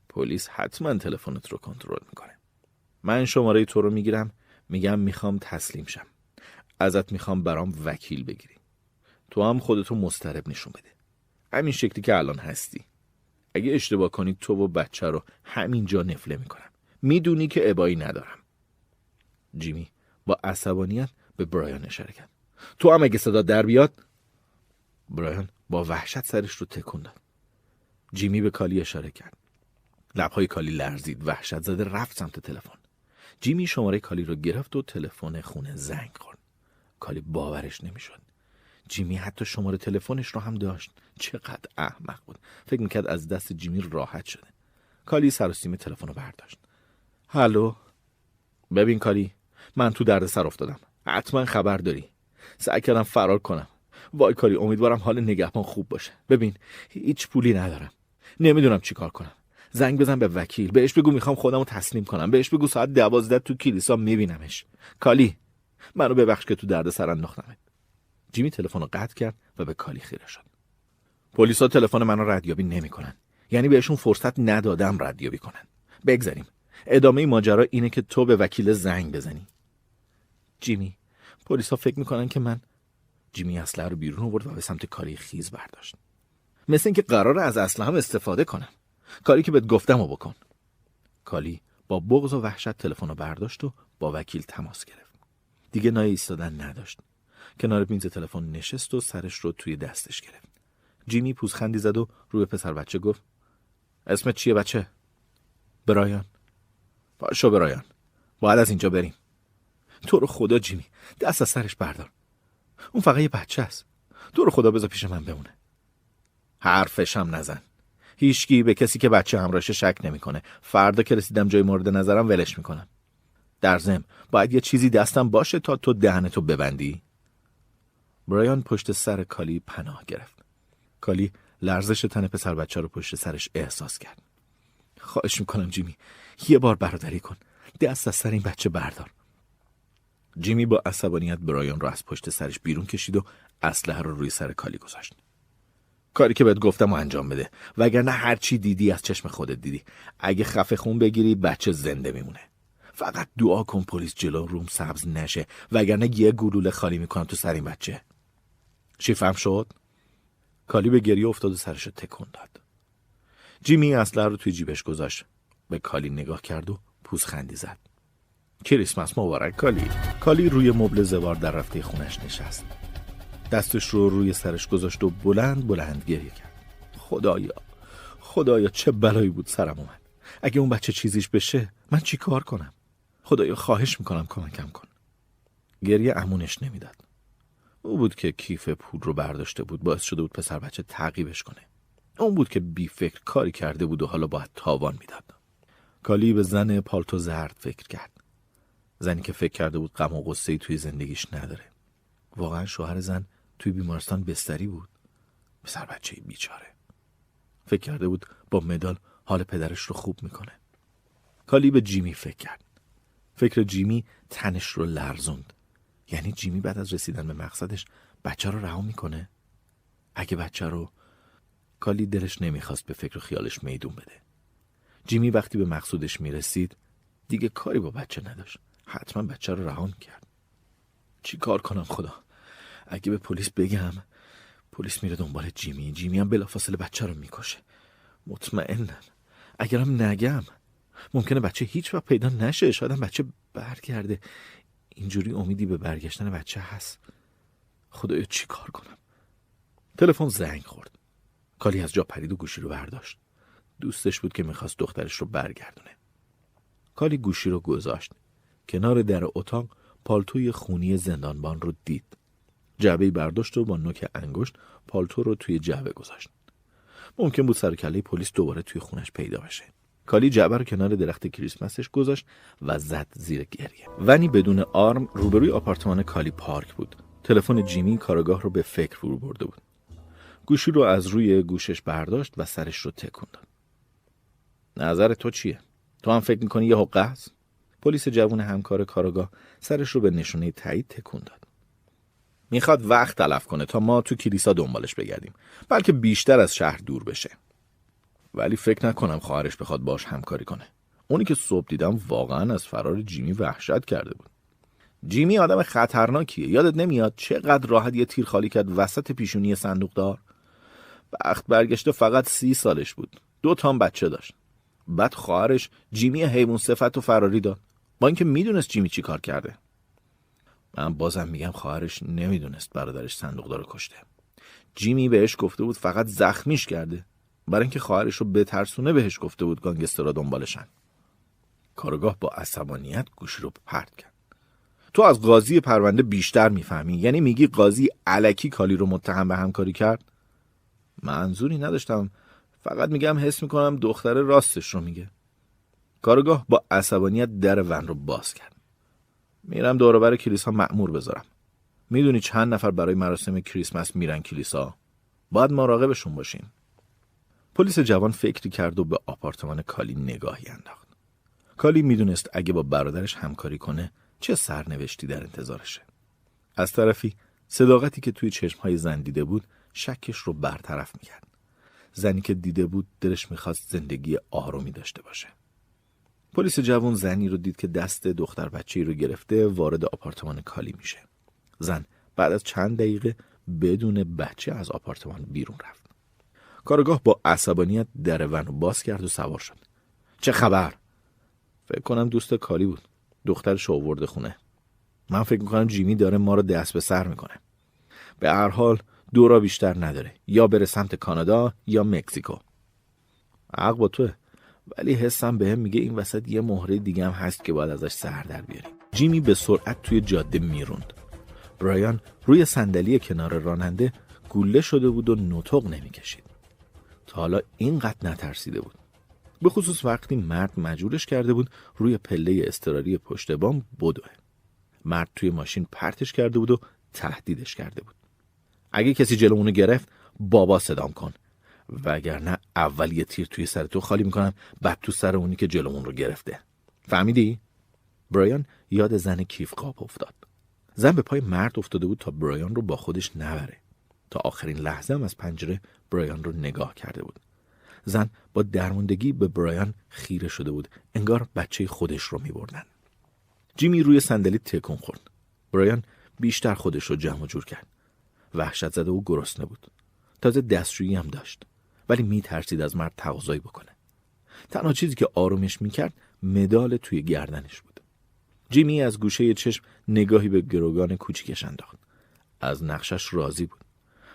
پلیس حتما تلفنت رو کنترل می‌کنه. من شماره تو رو می‌گیرم. میگم می‌خوام تسلیم شم. ازت می‌خوام برام وکیل بگیری. تو هم خودتو مسترب نشون بده. همین شکلی که الان هستی. اگه اشتباه کنی تو و بچه رو همینجا نفله می‌کنم. می‌دونی که ابایی ندارم. جیمی با عصبانیت به برایان اشاره کرد. تو هم اگه صدا در بیاد؟ برایان با وحشت سرش رو تکون داد. جیمی به کالی اشاره کرد. لبهای کالی لرزید وحشت زده رفت سمت تلفن. جیمی شماره کالی رو گرفت و تلفن خونه زنگ خورد. کالی باورش نمی‌شد. جیمی حتی شماره تلفنش رو هم داشت. چقدر احمق بود. فکر می‌کرد از دست جیمی راحت شده. کالی سر و سیم تلفن رو برداشت. هلو؟ ببین کالی من تو درد سر افتادم. حتما خبر داری. سعی کردم فرار کنم. وای کالی امیدوارم حال نگهبان خوب باشه. ببین هیچ پولی ندارم. نمی‌دونم چی کار کنم. زنگ بزن به وکیل. بهش بگو می‌خوام خودم رو تسلیم کنم. بهش بگو ساعت دوازده تو کلیسا میبینمش. کالی منو ببخش که تو درد سر انداختمت. جیمی تلفن رو قطع کرد و به کالی خیره شد. پلیسا تلفن منو ردیابی نمی‌کنن. یعنی بهشون فرصت ندادم ردیابی کنن. بگذاریم. ادامه ماجرا اینه که تو به وکیل زنگ بزنی. جیمی پلیسا فکر می‌کنن که من جیمی اسلحه رو بیرون آورد و به سمت کاری خیز برداشت. مثل اینکه قرار از اسلحه هم استفاده کنم. کاری که بهت گفتم و بکن. کالی با بغض و وحشت تلفن رو برداشت و با وکیل تماس گرفت. دیگه نای ایستادن نداشت. کنار میز تلفن نشست و سرش رو توی دستش گرفت. جیمی پوزخندی زد و روی پسر بچه گفت اسمت چیه بچه؟ برایان. پاشو برایان. باید از اینجا بریم. تو رو خدا جیمی دست از سرش بردار. اون فقط یه بچه است. تو رو خدا بذار پیش من بمونه. حرفش هم نزن. هیچکی به کسی که بچه همراهش شک نمی‌کنه. فردا که رسیدم جای مورد نظرم ولش می‌کنم. در ضمن. باید یه چیزی دستم باشه تا تو دهنتو ببندی. برایان پشت سر کالی پناه گرفت. کالی لرزش تن پسر بچه رو پشت سرش احساس کرد. خواهش می‌کنم جیمی یه بار برادری کن. دست از سر این بچه بردار. جیمی با عصبانیت برایان رو از پشت سرش بیرون کشید و اسلحه رو روی سر کالی گذاشت. کاری که بهت گفتم و انجام بده. وگرنه هر چی دیدی از چشم خودت دیدی. اگه خفه خون بگیری بچه زنده میمونه. فقط دعا کن پلیس جلو روم سبز نشه وگرنه یه گلوله خالی می‌کنم تو سر این بچه. چی فهم شد؟ کالی به گریه افتاد و سرش رو تکون داد. جیمی اسلحه رو توی جیبش گذاشت. به کالی نگاه کرد و پوزخندی زد. کریسمس مبارک کالی. کالی روی مبل زوار در رفته خونش نشست. دستش رو روی سرش گذاشت و بلند بلند گریه کرد. خدایا خدایا چه بلایی بود سرم اومد. اگه اون بچه چیزیش بشه من چی کار کنم؟ خدایا خواهش می‌کنم کمکم کن. گریه امونش نمی‌داد. او بود که کیف پول رو برداشته بود باعث شده بود پسر بچه تعقیبش کنه. اون بود که بی فکر کاری کرده بود و حالا باید تاوان می‌داد. کالی به زن پالتو زرد فکر کرد. زنی که فکر کرده بود غم و غصه توی زندگیش نداره. واقعا شوهر زن توی بیمارستان بستری بود. پسر بچه بیچاره. فکر کرده بود با مدال حال پدرش رو خوب می‌کنه. کالی به جیمی فکر کرد. فکر جیمی تنش رو لرزوند. یعنی جیمی بعد از رسیدن به مقصدش بچه رو رها می‌کنه. اگه بچه رو کالی دلش نمی‌خواست به فکر خیالش میدون بده. جیمی وقتی به مقصودش می‌رسید دیگه کاری با بچه نداشت. حتما بچه رو رها کرد چی کار کنم خدا؟ اگه به پلیس بگم پلیس میره دنبال جیمی. جیمی هم بلافاصله بچه رو می‌کشه. مطمئنم اگرم نگم ممکنه بچه هیچ وقت پیدا نشه. شاید بچه برگرده. اینجوری امیدی به برگشتن بچه هست. خدایا چی کار کنم؟ تلفن زنگ خورد. کالی از جا پرید و گوشی رو برداشت. دوستش بود که می‌خواست دخترش رو برگردونه. کالی گوشی رو گذاشت. کنار در اتاق پالتوی خونی زندانبان رو دید. جعبه برداشت و با نوک انگشت پالتو رو توی جعبه گذاشت. ممکن بود سرکله پلیس دوباره توی خونش پیدا بشه. کالی جعبه کنار درخت کریسمسش گذاشت و زد زیر گریه. ونی بدون آرم روبروی آپارتمان کالی پارک بود. تلفن جیمی کارگاه رو به فکر فرو برده بود. گوشی رو از روی گوشش برداشت و سرش رو تکون داد. نظر تو چیه؟ تو هم فکر می‌کنی یه حقه است؟ پلیس جوون همکار کارگاه سرش رو به نشونه تایید تکون داد. می‌خواد وقت تلف کنه تا ما تو کلیسا دنبالش بگردیم بلکه بیشتر از شهر دور بشه. ولی فکر نکنم خواهرش بخواد باش همکاری کنه. اونی که صبح دیدم واقعا از فرار جیمی وحشت کرده بود. جیمی آدم خطرناکیه. یادت نمیاد چقدر راحت یه تیر خالی کرد وسط پیشونی صندوق دار بخت برگشته فقط سی سالش بود. دو تام بچه داشت. بعد خواهرش جیمی حیوان صفت و فراری داد. با اینکه می‌دونست جیمی چی کار کرده. من بازم میگم خواهرش نمی‌دونست برادرش صندوق داره کشته. جیمی بهش گفته بود فقط زخمیش کرده. برای اینکه خواهرش رو بترسونه بهش گفته بود گانگسترا دنبالشن. کارگاه با عصبانیت گوشی رو پرت کرد. تو از قاضی پرونده بیشتر می‌فهمی. یعنی میگی قاضی علکی کالی رو متهم به همکاری کرد؟ منظوری نداشتم. فقط میگم حس می‌کنم دختر راستش رو میگه. کارگاه با عصبانیت در ون رو باز کرد. میرم دوروبر کلیسا معمور بذارم. می‌دونی چند نفر برای مراسم کریسمس میرن کلیسا؟ باید مراقبشون باشیم. پلیس جوان فکری کرد و به آپارتمان کالی نگاهی انداخت. کالی می‌دونست اگه با برادرش همکاری کنه چه سرنوشتی در انتظارشه. از طرفی صداقتی که توی چشمهای زن دیده بود شکش رو برطرف می‌کرد. زنی که دیده بود دلش می‌خواست زندگی آرومی داشته باشه. پلیس جوان زنی رو دید که دست دختر بچه رو گرفته وارد آپارتمان کالی میشه. زن بعد از چند دقیقه بدون بچه از آپارتمان بیرون رفت. کارگاه با عصبانیت در ون باز کرد و سوار شد. چه خبر؟ فکر کنم دوست کالی بود. دخترش آورده خونه. من فکر می‌کنم جیمی داره ما رو دست به سر می‌کنه. به هر حال دو را بیشتر نداره. یا بره سمت کانادا یا مکزیکو. حق با توه. ولی حسم بهم به میگه این وسط یه مهره دیگه هم هست که باید ازش سر در بیاریم. جیمی به سرعت توی جاده می‌روند. برایان روی صندلی کنار راننده گوله شده بود و نطق نمی‌کشید. تا حالا اینقدر نترسیده بود. به خصوص وقتی مرد مجبورش کرده بود روی پله استراری پشت بام بدوه. مرد توی ماشین پرتش کرده بود و تهدیدش کرده بود. اگه کسی جلومونو گرفت بابا صدام کن. وگرنه اول یه تیر توی سر تو خالی می‌کنم بعد تو سر اونی که جلومون رو گرفته. فهمیدی؟ برایان یاد زن کیف قاب افتاد. زن به پای مرد افتاده بود تا برایان رو با خودش نبره. تا آخرین لحظه هم از پنجره برایان رو نگاه کرده بود. زن با درموندگی به برایان خیره شده بود. انگار بچه خودش رو می بردن. جیمی روی صندلی تکون خورد. برایان بیشتر خودش رو جمع جور کرد. وحشت زده و گرسنه بود. تازه دستشویی هم داشت. ولی می ترسید از مرد تقاضایی بکنه. تنها چیزی که آرومش می‌کرد مدال توی گردنش بود. جیمی از گوشه چشم نگاهی به گروگان کوچیکش انداخت. از نقشش راضی بود.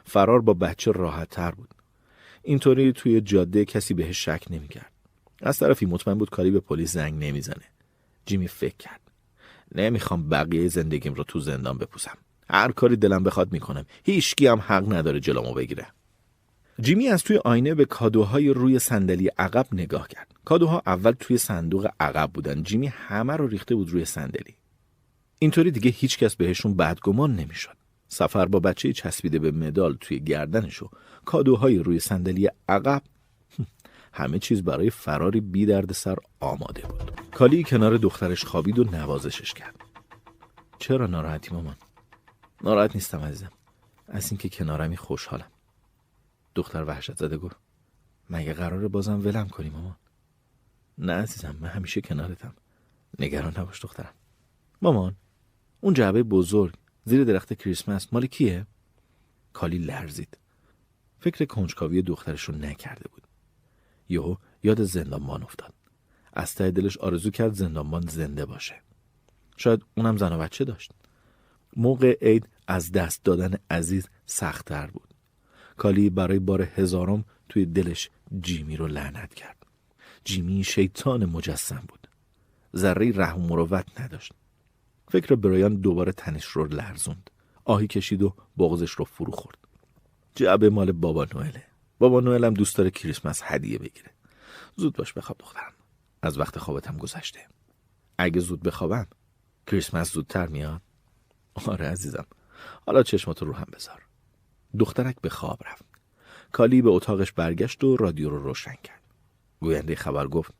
فرار با بچه راحت تر بود. اینطوری توی جاده کسی بهش شک نمی‌کرد. از طرفی مطمئن بود کاری به پلیس زنگ نمی‌زنه. جیمی فکر کرد. نمی‌خوام بقیه زندگیم رو تو زندان بپوسم. هر کاری دلم بخواد می‌کنم. هیچکی هم حق نداره جلومو بگیره. جیمی از توی آینه به کادوهای روی صندلی عقب نگاه کرد. کادوها اول توی صندوق عقب بودن. جیمی همه رو ریخته بود روی صندلی. اینطوری دیگه هیچکس بهشون بدگمان نمی‌شد. سفر با بچه چسبیده به مدال توی گردنش و کادوهای روی صندلی عقب [laughs] همه چیز برای فراری بی درد سر آماده بود. کالی کنار دخترش خوابید و نوازشش کرد. چرا ناراحتی مامان؟ ناراحت نیستم عزیزم. از اینکه کنارمی خوشحالم. دختر وحشت زده گفت مگه قراره بازم ولم کنی مامان؟ نه عزیزم من همیشه کنارتم. نگران نباش دخترم. مامان اون جعبه بزرگ. زیر درخت کریسمس. مال کیه؟ کالی لرزید. فکر کنجکاوی دخترش رو نکرده بود. یهو یاد زندانبان افتاد. از ته دلش آرزو کرد زندانبان زنده باشه. شاید اونم زن و بچه داشت. موقع عید از دست دادن عزیز سختتر بود. کالی برای بار هزارم توی دلش جیمی رو لعنت کرد. جیمی شیطان مجسم بود. ذره رحم و مروت نداشت. فکر برایان دوباره تنش رو لرزوند. آهی کشید و بغزش رو فرو خورد. جعبه مال بابا نوئله. بابا نوئل هم دوست داره کریسمس هدیه بگیره. زود باش بخواب دخترم. از وقت خوابتم گذشته. اگه زود بخوابم کریسمس زودتر میاد. آره عزیزم. حالا چشماتو رو هم بذار. دخترک به خواب رفت. کالی به اتاقش برگشت و رادیو رو روشن کرد. گوینده خبر گفت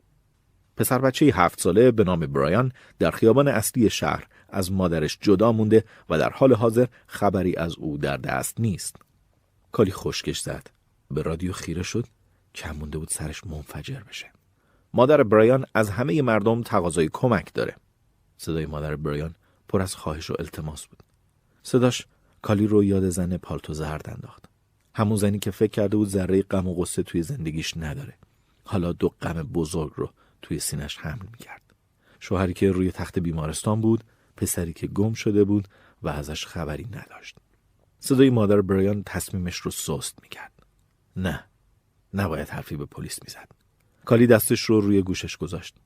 پسر بچه هفت ساله به نام برایان در خیابان اصلی شهر از مادرش جدا مونده و در حال حاضر خبری از او در دست نیست. کالی خشکش زد. به رادیو خیره شد. کم مونده بود سرش منفجر بشه. مادر برایان از همه مردم تقاضای کمک داره. صدای مادر برایان پر از خواهش و التماس بود. صداش کالی رو یاد زن پالتو زرد انداخت. همون زنی که فکر کرده بود ذره غم و غصه توی زندگیش نداره. حالا دو غم بزرگ رو توی سینش حمل می‌کرد. شوهری که روی تخت بیمارستان بود، پسری که گم شده بود و ازش خبری نداشت. صدای مادر برایان تصمیمش رو سست می‌کرد. نه، نباید حرفی به پلیس می‌زد. کالی دستش رو روی گوشش گذاشت.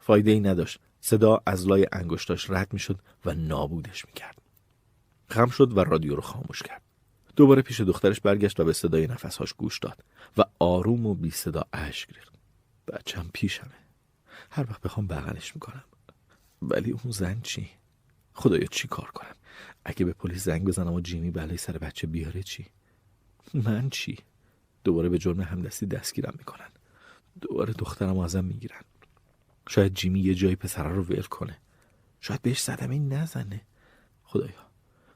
فایده ای نداشت. صدا از لای انگشتاش رد می‌شد و نابودش می‌کرد. خم شد و رادیو رو خاموش کرد. دوباره پیش دخترش برگشت و به صدای نفسهاش گوش داد و آروم و بی صدا اشک ریخت. بچم پیشمه. هر وقت بخوام بغلش می‌کنم. ولی اون زن چی؟ خدایا چی کار کنم؟ اگه به پلیس زنگ بزنم و جیمی بلای سر بچه بیاره چی؟ من چی؟ دوباره به جرم همدستی دستگیرم می‌کنن. دوباره دخترم ازم می‌گیرن. شاید جیمی یه جایی پسره رو ول کنه. شاید بهش صدمه نزنه. خدایا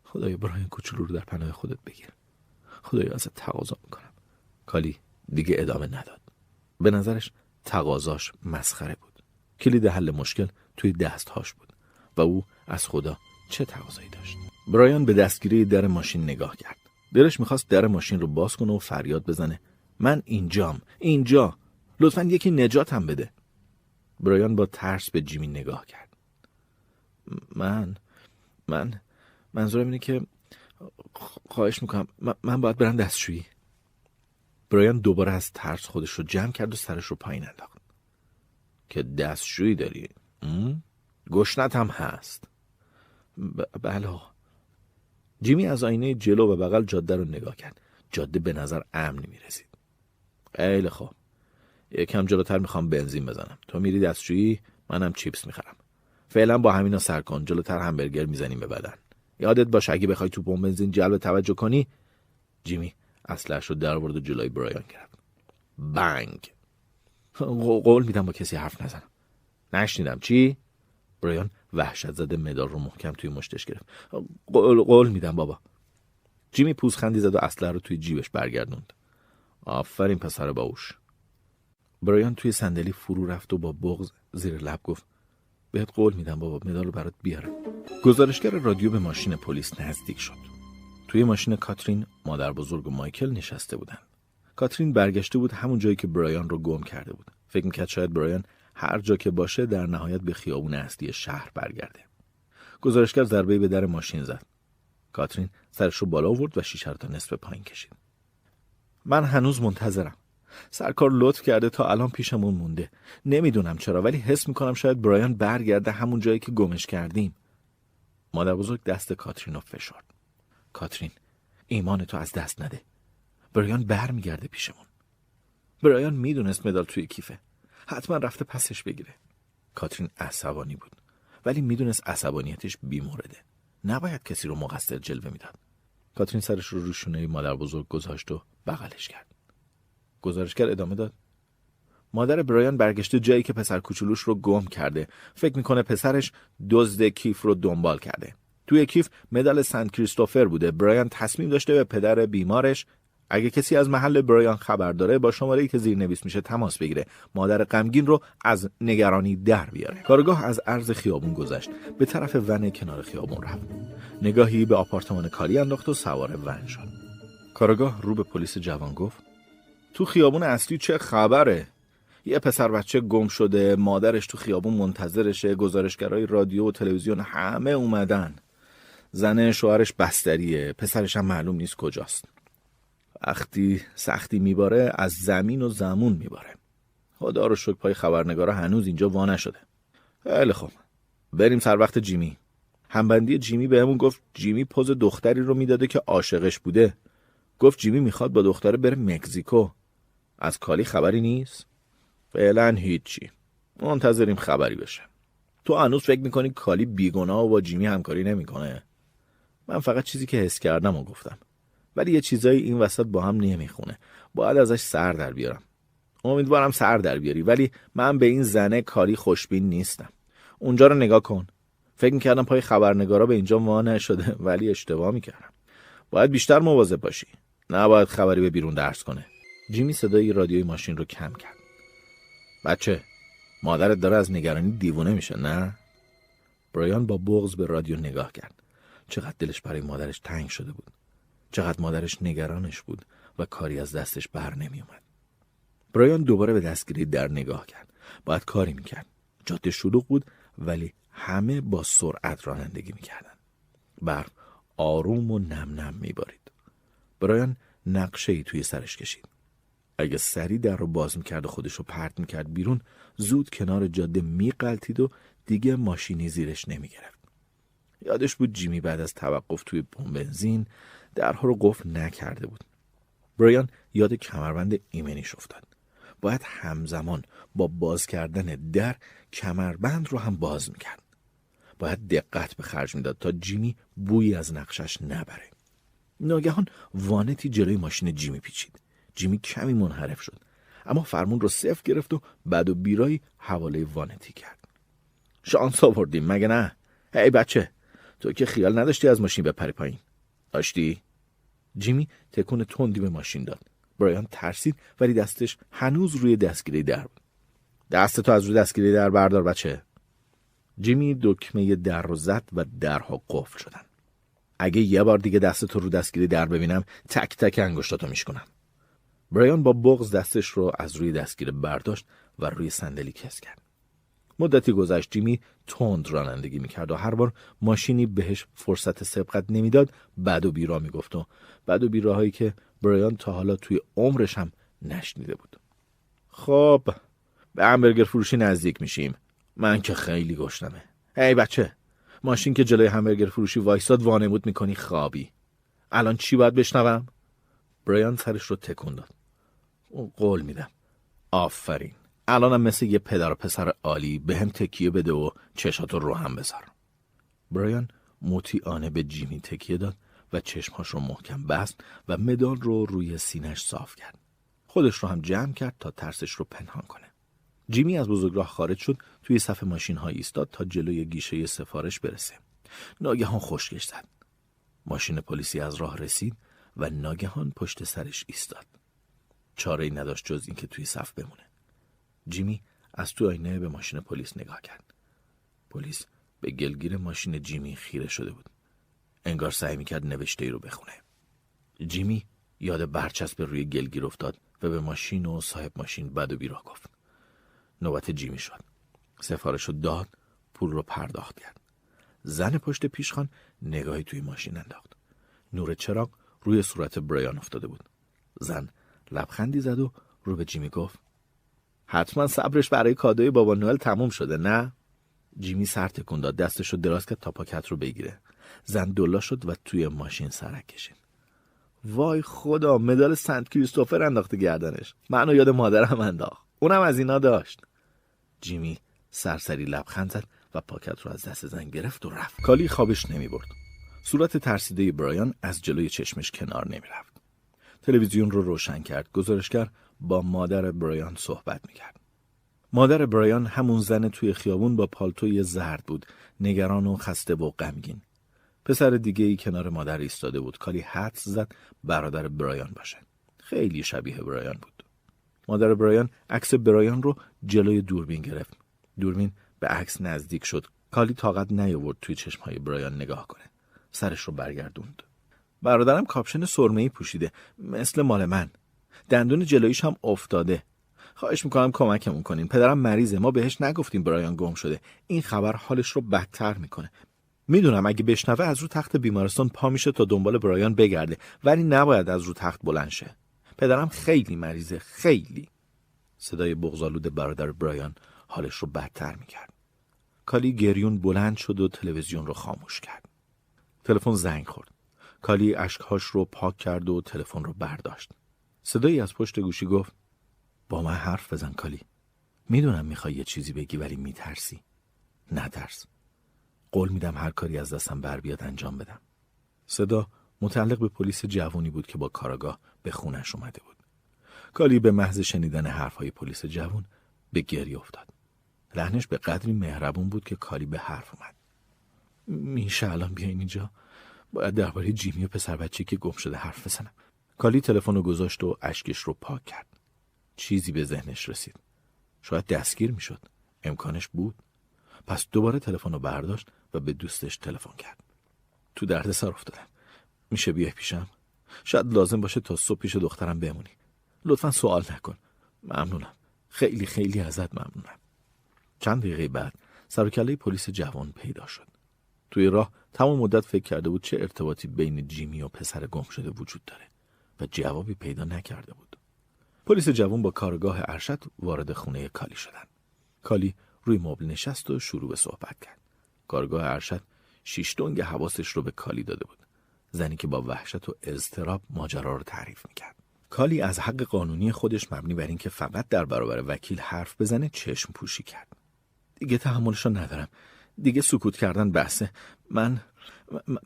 خدایا براین کوچولو رو در پناه خودت بگیر. خدایا ازت تقاضا می‌کنم. کالی دیگه ادامه نداد. به نظرش تقاضاش مسخره بود. کلید حل مشکل توی دستهاش بود و او از خدا چه تقاضایی داشت. برایان به دستگیری در ماشین نگاه کرد. دلش می‌خواست در ماشین رو باز کنه و فریاد بزنه. من اینجام اینجا. لطفا یکی نجاتم بده. برایان با ترس به جیمی نگاه کرد. من من منظورم اینه که خواهش می‌کنم. من باید برم دستشویی. برایان دوباره از ترس خودش رو جمع کرد و سرش رو پایین انداخت. که دستشویی داری. گشنت هم هست. بله جیمی از آینه جلو و بغل جاده رو نگاه کرد. جاده به نظر امن می‌رسید. خیلی خوب. یکم جلوتر می‌خوام بنزین بزنم. تو میری دستشویی منم چیپس می‌خرم. فعلا با همینا سر کن. جلوتر همبرگر می‌زنیم به بدن. یادت باش اگه بخوای تو پمپ بنزین جلب توجه کنی جیمی اسلحه‌اش رو در و جلوی برایان کرد. بنگ! قول میدم با کسی حرف نزنم. نشنیدم. چی؟ برایان وحشت زده مدال رو محکم توی مشتش گرفت. قول, قول میدم بابا. جیمی پوزخندی زد و اسلحه رو توی جیبش برگردوند. آفرین پسر باوش برایان توی صندلی فرو رفت و با بغز زیر لب گفت بهت قول میدم بابا مدال رو برات بیارم. گزارشگر رادیو به ماشین پلیس نزدیک شد. توی ماشین کاترین مادر بزرگ و مایکل نشسته بودن کاترین برگشته بود همون جایی که برایان رو گم کرده بود. فکر می‌کرد شاید برایان هر جا که باشه در نهایت به خیابون اصلی شهر برگرده. گزارشگر ضربه به در ماشین زد. کاترین سرش رو بالا آورد و شیشه تا نصف پایین کشید. من هنوز منتظرم. سرکار لطف کرده تا الان پیشمون مونده. نمی‌دونم چرا ولی حس می‌کنم شاید برایان برگرده همون جایی که گمش کردیم. مادر بزرگ دست کاترین رو فشرد. کاترین ایمان تو از دست نده. برایان برمیگرده پیشمون. برایان می‌دونست مدال توی کیفه. حتما رفته پسش بگیره. کاترین عصبانی بود. ولی می‌دونست عصبانیتش بیمورده. نباید کسی رو مقصر جلوه می‌داد. کاترین سرش رو روشونه مادر بزرگ گذاشت و بغلش کرد. گزارشگر ادامه داد. مادر برایان برگشته جایی که پسر کوچولوش رو گم کرده. فکر می‌کنه پسرش دزد کیف رو دنبال کرده. توی کیف مدال سنت کریستوفر بوده. برایان تصمیم داشته به پدر بیمارش اگه کسی از محل برایان خبر داره با شماره که زیر نویس میشه تماس بگیره. مادر غمگین رو از نگرانی در بیاره. کارگاه از عرض خیابون گذشت. به طرف ون کنار خیابون رفت. نگاهی به آپارتمان کاری انداخت و سوار ون شد. کارگاه رو به پلیس جوان گفت تو خیابون اصلی چه خبره؟ یه پسر بچه گم شده مادرش تو خیابون منتظرشه گزارشگرای رادیو و تلویزیون همه اومدن. زنه شوهرش بستریه پسرش هم معلوم نیست کجاست. وقتی سختی میباره از زمین و زمون میباره. خدا رو شکر پای خبرنگارا هنوز اینجا وا نشده. خیلی خوب. بریم سر وقت جیمی. همبندی جیمی بهمون گفت جیمی پوز دختری رو می‌داده که عاشقش بوده. گفت جیمی می‌خواد با دختره بره مکزیکو. از کالی خبری نیست؟ فعلا هیچی. منتظریم خبری بشه. تو هنوز فکر می‌کنی کالی بیگناه و با جیمی همکاری نمی‌کنه؟ من فقط چیزی که حس کردم و گفتم. ولی یه چیزایی این وسط با هم نمی‌خونه. باید ازش سر در بیارم. امیدوارم سر در بیاری ولی من به این زنه کاری خوشبین نیستم. اونجا رو نگاه کن. فکر می‌کردم پای خبرنگارا به اینجا وا نشده ولی اشتباه می‌کردم. باید بیشتر مواظب باشی. نباید خبری به بیرون درس کنه. جیمی صدای رادیوی ماشین رو کم کرد. بچه مادرت داره از نگرانی دیوونه میشه نه؟ برایان با بغز به رادیو نگاه کرد. چقدر دلش برای مادرش تنگ شده بود. چقدر مادرش نگرانش بود و کاری از دستش بر نمی اومد. برایان دوباره به دستگیری در نگاه کرد. باید کاری می‌کرد. جاده شلوغ بود ولی همه با سرعت رانندگی می‌کردن. برف آروم و نم نم میبارید. برایان نقشه ای توی سرش کشید. اگه سری در رو باز می‌کرد و خودش رو پرت می‌کرد بیرون زود کنار جاده میقلتید و دیگه ماشینی زیرش نمی‌گرفت. یادش بود جیمی بعد از توقف توی پمپ بنزین درها رو قفل نکرده بود. برایان یاد کمربند ایمنیش افتاد. باید همزمان با باز کردن در کمربند رو هم باز می‌کرد. باید دقت به خرج می‌داد تا جیمی بویی از نقشش نبره. ناگهان وانتی جلوی ماشین جیمی پیچید. جیمی کمی منحرف شد. اما فرمون رو صفر گرفت و بعد و بیرایی حواله وانتی کرد. شانس آوردیم مگه نه؟ هی بچه تو که خیال نداشتی از ماشین بپری پایین. داشتی؟ جیمی تکون تندی به ماشین داد. برایان ترسید ولی دستش هنوز روی دستگیره در بود. دست تو از روی دستگیره در بردار بچه. جیمی دکمه در رو زد و درها قفل شدن. اگه یه بار دیگه دست تو رو دستگیری در ببینم تک تک انگشتاتو میشکنم برایان با بغز دستش رو از روی دستگیره برداشت و روی صندلی کس کرد. مدتی گذشت جیمی تند رانندگی می‌کرد و هر بار ماشینی بهش فرصت سبقت نمی‌داد بد و بیرا می‌گفت و بد و بیراهایی که برایان تا حالا توی عمرش هم نشنیده بود. خب به همبرگر فروشی نزدیک میشیم. من که خیلی گشتمه هی بچه ماشین که جلوی همبرگر فروشی وایساد وانمود می‌کنی خوابی. الان چی باید بشنوم؟ برایان سرش رو تکون داد. قول میدم آفرین. الانم مثل یه پدر پسر عالی به هم تکیه بده و چشاتو رو هم بذار. برایان آنه به جیمی تکیه داد و چشمهاش رو محکم بست و مدال رو روی سینش صاف کرد. خودش رو هم جمع کرد تا ترسش رو پنهان کنه. جیمی از بزرگراه خارج شد توی صف ماشین ها ایستاد تا جلوی گیشه سفارش برسه. ناگهان خشکش زد. ماشین پلیسی از راه رسید و ناگهان پشت سرش ایستاد. چاره ای نداشت جز اینکه توی صف بمونه. جیمی از تو آینه به ماشین پلیس نگاه کرد. پلیس به گلگیر ماشین جیمی خیره شده بود. انگار سعی می‌کرد نوشته ای رو بخونه. جیمی یاد برچسب روی گلگیر افتاد و به ماشین و صاحب ماشین بد و بیراه گفت. نوبت جیمی شد. سفارش رو داد پول رو پرداخت کرد. زن پشت پیشخان نگاهی توی ماشین انداخت. نور چراغ روی صورت برایان افتاده بود. زن لبخندی زد و رو به جیمی گفت حتما صبرش برای کادوی بابا نوئل تموم شده نه؟ جیمی سر تکون داد دستش رو دراز کرد تا پاکت رو بگیره. زن دلا شد و توی ماشین سرک کشید. وای خدا مدال سنت کریستوفر انداخته گردنش. منو یاد مادرم انداخت. اونم از اینا داشت. جیمی سرسری لبخند زد و پاکت رو از دست زن گرفت و رفت. کالی خوابش نمی برد. صورت ترسیده برایان از جلوی چشمش کنار نمی رفت. تلویزیون رو روشن کرد. گزارشگر با مادر برایان صحبت می کرد مادر برایان همون زن توی خیابون با پالتوی زرد بود نگران و خسته و غمگین. پسر دیگه ای کنار مادر ایستاده بود کالی حدس زد برادر برایان باشه. خیلی شبیه برایان بود. مادر برایان عکس برایان رو جلوی دوربین گرفت. دوربین به عکس نزدیک شد. کالی طاقت نیاورد توی چشمهای برایان نگاه کنه. سرش رو برگردوند. برادرم کاپشن سرمه پوشیده مثل مال من. دندون جلویش هم افتاده. خواهش می‌کنم کمکمون کنین. پدرم مریضه ما بهش نگفتیم برایان گم شده. این خبر حالش رو بدتر می‌کنه. می‌دونم اگه بشنوه از رو تخت بیمارستان پا میشه تا دنبال برایان بگرده ولی نباید از رو تخت بلند شه. پدرم خیلی مریضه خیلی. صدای بغزالود برادر برایان حالش رو بدتر می‌کرد. کالی گریون بلند شد و تلویزیون رو خاموش کرد. تلفن زنگ خورد. کالی اشکهاش رو پاک کرد و تلفن رو برداشت. صدایی از پشت گوشی گفت با من حرف بزن کالی. می‌دونم می‌خوای یه چیزی بگی ولی میترسی. نترس. قول میدم هر کاری از دستم بر بیاد انجام بدم. صدا متعلق به پلیس جوونی بود که با کاراگاه به خونش اومده بود. کالی به محض شنیدن حرفهای پلیس جوون به گریه افتاد. لحنش به قدری مهربون بود که کالی به حرف اومد. میشه الان بیاین اینجا؟ باید درباره جیمی و پسر بچه که گم شده حرف بزنم. کالی تلفن رو گذاشت و اشکش رو پاک کرد. چیزی به ذهنش رسید. شاید دستگیر می‌شد. امکانش بود. پس دوباره تلفن رو برداشت و به دوستش تلفن کرد. تو دردسر افتادم میشه بیای پیشم؟ شاید لازم باشه تا صبح پیش دخترم بمونی. لطفا سوال نکن. ممنونم. خیلی خیلی ازت ممنونم. چند دقیقه بعد سرکله پلیس جوان پیدا شد. توی راه تمام مدت فکر کرده بود چه ارتباطی بین جیمی و پسر گم شده وجود داره. و جوابی پیدا نکرده بود. پلیس جوان با کارگاه ارشد وارد خونه کالی شدند. کالی روی مبل نشست و شروع به صحبت کرد. کارگاه ارشد شیش دنگ حواسش رو به کالی داده بود. زنی که با وحشت و اضطراب ماجرا رو تعریف می‌کرد. کالی از حق قانونی خودش مبنی بر اینکه فقط در برابر وکیل حرف بزنه چشم پوشی کرد. دیگه تحملش ندارم. دیگه سکوت کردن بحثه. من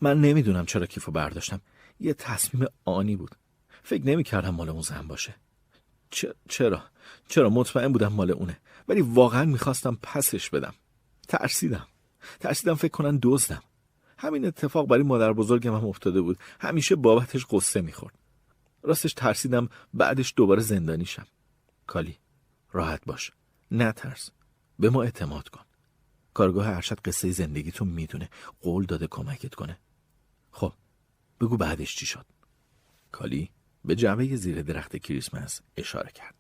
من نمی‌دونم چرا کیفو برداشتم. یه تصمیم آنی بود. فکر نمی‌کردم مال اون زن باشه. چرا؟ چرا؟ مطمئن بودم مال اونه. ولی واقعا می‌خواستم پسش بدم. ترسیدم. ترسیدم فکر کنن دزدم. همین اتفاق برای مادر بزرگم هم افتاده بود. همیشه بابتش قصه می‌خورد. راستش ترسیدم بعدش دوباره زندانی شم. کالی راحت باش. نترس به ما اعتماد کن. کارگاه ارشد قصه زندگیتون می‌دونه. قول داده کمکت کنه. خب بگو بعدش چی شد. کالی؟ به جعبه زیر درخت کریسمس اشاره کرد.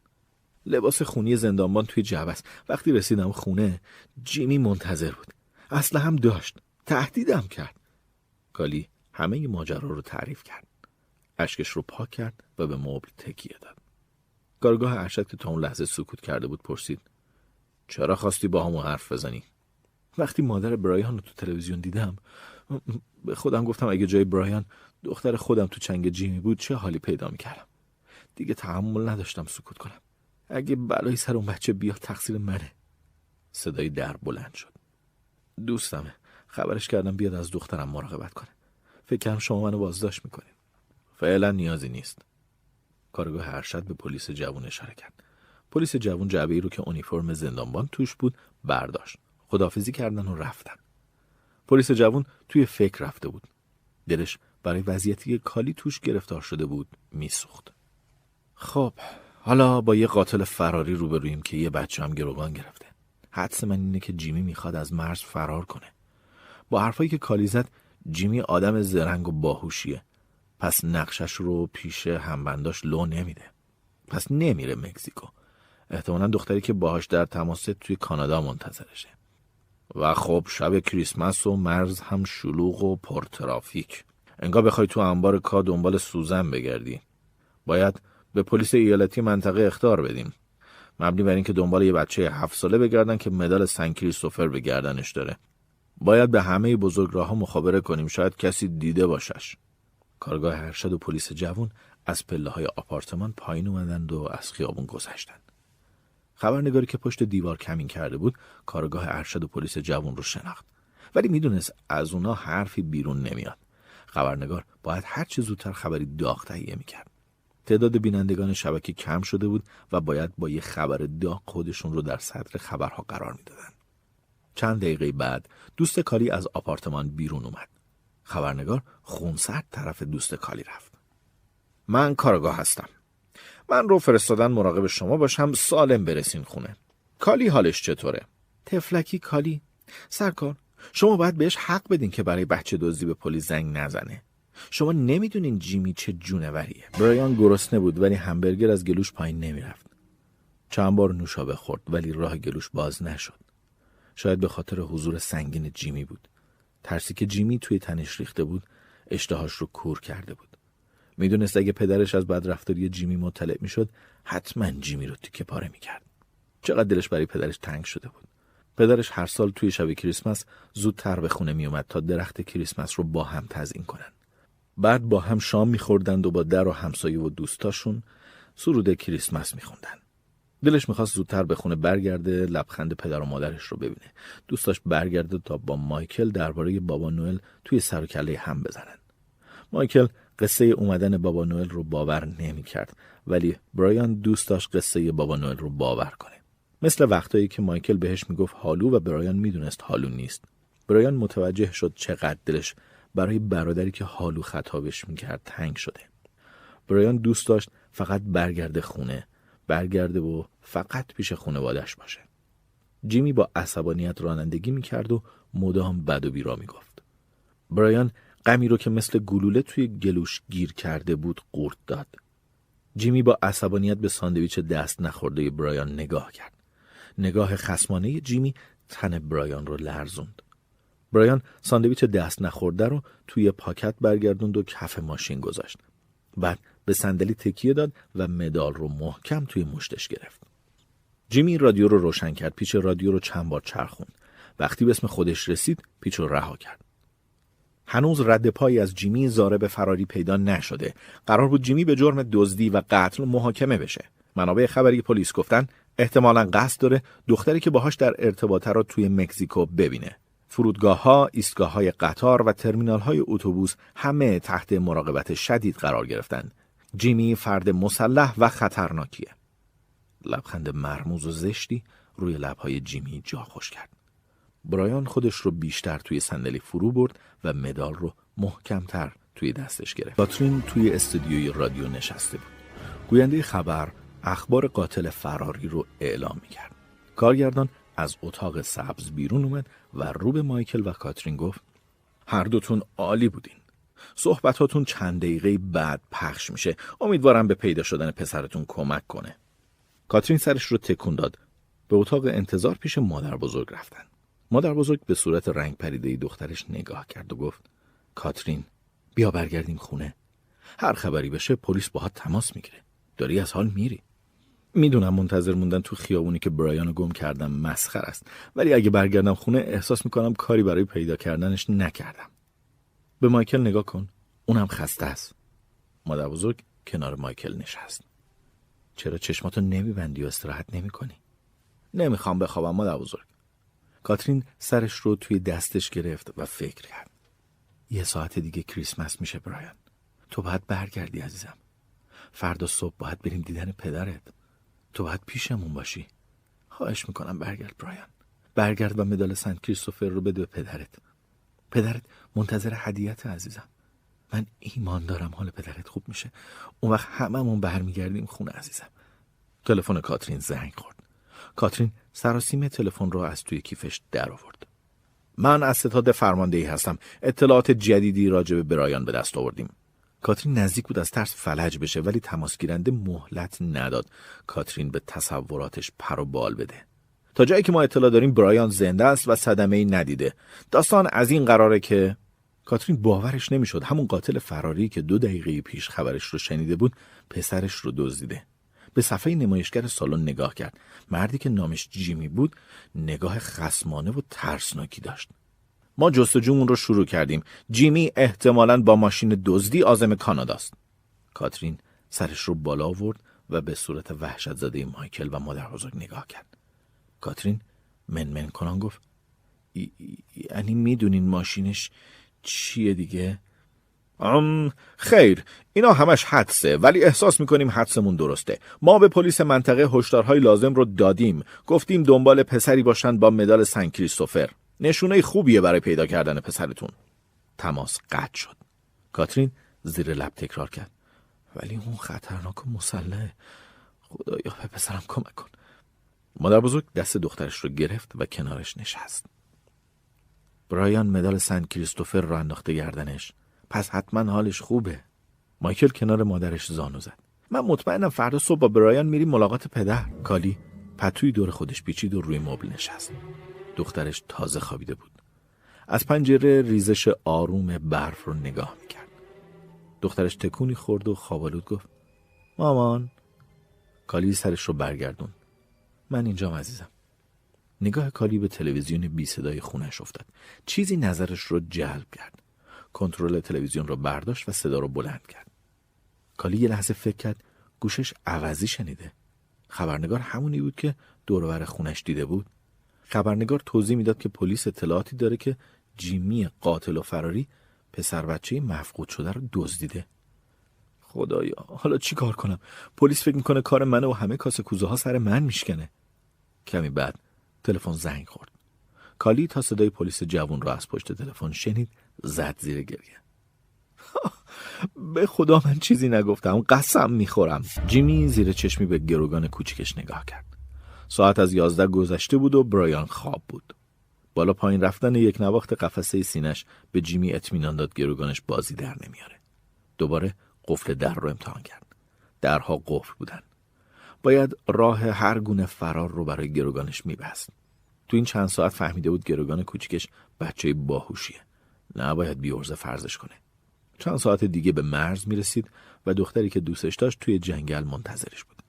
لباس خونی زندانبان توی جعبه وقتی رسیدم خونه جیمی منتظر بود. اصلا هم داشت. تهدیدم کرد. کالی همه ماجرا رو تعریف کرد. اشکش رو پاک کرد و به مبل تکیه داد. کارگاه ارشد که تا اون لحظه سکوت کرده بود پرسید چرا خواستی با همون حرف بزنی؟ وقتی مادر برایان رو تو تلویزیون دیدم به خودم گفتم اگه جای برایان دختر خودم تو چنگ جیمی بود چه حالی پیدا می‌کردم؟ دیگه تحمل نداشتم سکوت کنم. اگه بلایی سر اون بچه بیاد تقصیر منه. صدای در بلند شد. دوستمه. خبرش کردم بیاد از دخترم مراقبت کنه. فکر کردم شما منو بازداشت می‌کنین فعلا نیازی نیست. کارگاه ارشد به پلیس جوون اشاره کرد. پلیس جوون جعبه ای رو که اونیفرم زندانبان توش بود برداشت. خدافزی کردن و رفتن. پلیس جوون توی فکر رفته بود. دلش برای وضعیتی کالی توش گرفتار شده بود میسوخت. خب حالا با یه قاتل فراری روبرویم که یه بچه هم گروگان گرفته. حدس من اینه که جیمی می‌خواد از مرز فرار کنه. با حرفایی که کالی زد جیمی آدم زرنگ و باهوشیه. پس نقشش رو پیش همبنداش لو نمیده. پس نمیره مکزیکو. احتمالا دختری که باهاش در تماس توی کانادا منتظرشه. و خب شب کریسمس و مرز هم شلوغ و پرترافیک. انگار بخوای تو انبار کا دنبال سوزن بگردی. باید به پلیس ایالتی منطقه اختار بدیم. مبنی بر اینکه دنبال یه بچه هفت ساله بگردن که مدال سن کریستوفر به گردنش داره. باید به همه بزرگراهها مخابره کنیم شاید کسی دیده باشش. کارگاه ارشد و پلیس جوون از پله های آپارتمان پایین اومدند و از خیابون گذشتند. خبرنگاری که پشت دیوار کمین کرده بود کارگاه ارشد و پلیس جوون رو شناخت. ولی می‌دونست از اونا حرفی بیرون نمیاد. خبرنگار باید هر چه زودتر خبری داغ تهیه می‌کرد. تعداد بینندگان شبکه کم شده بود و باید با یه خبر داغ خودشون رو در صدر خبرها قرار می‌دادن. چند دقیقه بعد دوست کالی از آپارتمان بیرون اومد. خبرنگار خونسرد طرف دوست کالی رفت. من کارگاه هستم. من رو فرستادن مراقب شما باشم سالم برسین خونه. کالی حالش چطوره؟ تفلکی کالی. سرکار شما باید بهش حق بدین که برای بچه دزدی به پلیس زنگ نزنه. شما نمی‌دونین جیمی چه جونوریه. برایان گرسنه بود ولی همبرگر از گلوش پایین نمی‌رفت. چند بار نوشابه خورد ولی راه گلوش باز نشد. شاید به خاطر حضور سنگین جیمی بود. ترسی که جیمی توی تنش ریخته بود اشتهاش رو کور کرده بود. می‌دونست اگه پدرش از بدرفتاری جیمی مطلع می‌شد حتما جیمی رو تیکه پاره می‌کرد. چقدر دلش برای پدرش تنگ شده بود. پدرش هر سال توی شب کریسمس زودتر به خونه میومد تا درخت کریسمس رو با هم تزیین کنن. بعد با هم شام میخوردند و با در و همسایه و دوستاشون سرود کریسمس میخوندن. دلش می‌خواست زودتر به خونه برگرده لبخند پدر و مادرش رو ببینه. دوستاش برگرده تا با مایکل درباره بابا نوئل توی سر هم بزنن. مایکل قصه اومدن بابا نوئل رو باور نمی‌کرد ولی برایان دوست داشت قصه بابا نوئل رو باور کنه. مثل وقتایی که مایکل بهش می‌گفت حالو و برایان می‌دونست حالو نیست. برایان متوجه شد چقدر دلش برای برادری که حالو خطابش می‌کرد تنگ شده. برایان دوست داشت فقط برگرده خونه برگرده و فقط پیش خونوادش باشه. جیمی با عصبانیت رانندگی می‌کرد و مدام بد و بیرا می‌گفت. برایان غمی رو که مثل گلوله توی گلوش گیر کرده بود قورت داد. جیمی با عصبانیت به ساندویچ دست نخورده برایان نگاه کرد. نگاه خسمانه جیمی تن برایان رو لرزوند. برایان ساندویچ دست نخورده رو توی پاکت برگردوند و کف ماشین گذاشت. بعد به صندلی تکیه داد و مدال رو محکم توی مشتش گرفت. جیمی رادیو رو روشن کرد. پیچ رادیو رو چند بار چرخوند. وقتی به اسم خودش رسید پیچ رو رها کرد. هنوز رد پایی از جیمی زاره به فراری پیدا نشده قرار بود جیمی به جرم دزدی و قتل محاکمه بشه منابع خبری پلیس گفتن احتمالا قصد داره دختری که باهاش در ارتباطه را توی مکزیکو ببینه فرودگاه ها، ایستگاه های قطار و ترمینال های اتوبوس همه تحت مراقبت شدید قرار گرفتند. جیمی فرد مسلح و خطرناکیه. لبخند مرموز و زشتی روی لبهای جیمی جا خوش کرد. برایان خودش رو بیشتر توی صندلی فرو برد و مدال رو محکمتر توی دستش گرفت. کاترین توی استودیوی رادیو نشسته بود. گوینده خبر اخبار قاتل فراری رو اعلام می‌کرد. کارگردان از اتاق سبز بیرون اومد و رو به مایکل و کاترین گفت هر دوتون عالی بودین. صحبتاتون چند دقیقه بعد پخش میشه. امیدوارم به پیدا شدن پسرتون کمک کنه. کاترین سرش رو تکون داد به اتاق انتظار پیش مادر بزرگ رفتن مادر بزرگ به صورت رنگ پریده دخترش نگاه کرد و گفت کاترین بیا برگردیم خونه. هر خبری بشه پلیس باهات تماس می‌گیره. داری از حال میری. می‌دونم منتظر موندن تو خیابونی که برایان گم کردم مسخر است ولی اگه برگردم خونه احساس می‌کنم کاری برای پیدا کردنش نکردم. به مایکل نگاه کن. اونم خسته است. مادر بزرگ کنار مایکل نشست. چرا چشماتو نمیبندی و استراحت نمی‌کنی؟ نمی‌خوام بخوابم مادر بزرگ. کاترین سرش رو توی دستش گرفت و فکر کرد. یه ساعت دیگه کریسمس میشه برایان. تو باید برگردی عزیزم. فردا صبح باید بریم دیدن پدرت. تو باید پیشمون باشی. خواهش می‌کنم برگرد برایان. برگرد و مدال سنت کریستوفر رو بده به پدرت. پدرت منتظر هدیت عزیزم. من ایمان دارم حال پدرت خوب میشه. اون وقت هممون برمیگردیم خونه عزیزم. تلفن کاترین زنگ خورد. کاترین سراسیمه تلفن رو از توی کیفش در آورد من از ستاد فرماندهی هستم. اطلاعات جدیدی راجع به برایان به دست آوردیم. کاترین نزدیک بود از ترس فلج بشه ولی تماس گیرنده مهلت نداد. کاترین به تصوراتش پر و بال بده. تا جایی که ما اطلاع داریم برایان زنده است و صدمه ای ندیده. داستان از این قراره که کاترین باورش نمی‌شد. همون قاتل فراری که دو دقیقه پیش خبرش رو شنیده بود پسرش رو دزدیده. به صفحه نمایشگر سالن نگاه کرد. مردی که نامش جیمی بود نگاه خسمانه و ترسناکی داشت. ما جستجومون رو شروع کردیم. جیمی احتمالا با ماشین دزدی آزم کاناداست. کاترین سرش رو بالا آورد و به صورت وحشت زده مایکل و مادر بزرگ نگاه کرد. کاترین منمن کنان گفت یعنی می‌دونین ماشینش چیه دیگه؟ ام خیر اینا همش حدسه ولی احساس می‌کنیم حدسمون درسته. ما به پلیس منطقه هشدارهای لازم رو دادیم. گفتیم دنبال پسری باشند با مدال سن کریستوفر. نشونه خوبیه برای پیدا کردن پسرتون. تماس قطع شد. کاترین زیر لب تکرار کرد. ولی اون خطرناک و مسلحه خدایا به پسرم کمک کن. مادر بزرگ دست دخترش رو گرفت و کنارش نشست. برایان مدال سن کریستوفر رو انداخته گردنش. پس حتما حالش خوبه. مایکل کنار مادرش زانو زد. من مطمئنم فردا صبح با برایان میریم ملاقات پدر. کالی پتوی دور خودش پیچید و روی مبل نشست. دخترش تازه خوابیده بود. از پنجره ریزش آروم برف رو نگاه می‌کرد. دخترش تکونی خورد و خوابالود گفت مامان. کالی سرش رو برگردون من اینجام عزیزم. نگاه کالی به تلویزیون بی صدای خونش افتاد. چیزی نظرش رو جلب کرد. کنترل تلویزیون رو برداشت و صدا رو بلند کرد. کالی یه لحظه فکر کرد گوشش عوضی شنیده. خبرنگار همونی بود که دورور خونش دیده بود. خبرنگار توضیح می‌داد که پلیس اطلاعاتی داره که جیمی قاتل و فراری پسر بچه مفقود شده رو دزدیده. خدایا حالا چی کار کنم؟ پلیس فکر می‌کنه کار منه و همه کاسه کوزه ها سر من میشکنه. کمی بعد تلفن زنگ خورد. کالی تا صدای پلیس جوون را از پشت تلفن شنید زد زیر گریه. [laughs] به خدا من چیزی نگفتم قسم می‌خورم. جیمی زیر چشمی به گروگان کوچیکش نگاه کرد. ساعت از یازده گذشته بود و برایان خواب بود. بالا پایین رفتن یک نواخت قفسه سینش به جیمی اطمینان داد گروگانش بازی در نمیاره. دوباره قفل در رو امتحان کرد. درها قفل بودن. باید راه هر گونه فرار رو برای گروگانش میبست. تو این چند ساعت فهمیده بود گروگان کوچیکش بچه باهوشیه. نباید بیورزه فرزش کنه. چند ساعت دیگه به مرز می‌رسید و دختری که دوستش داشت توی جنگل منتظرش بود.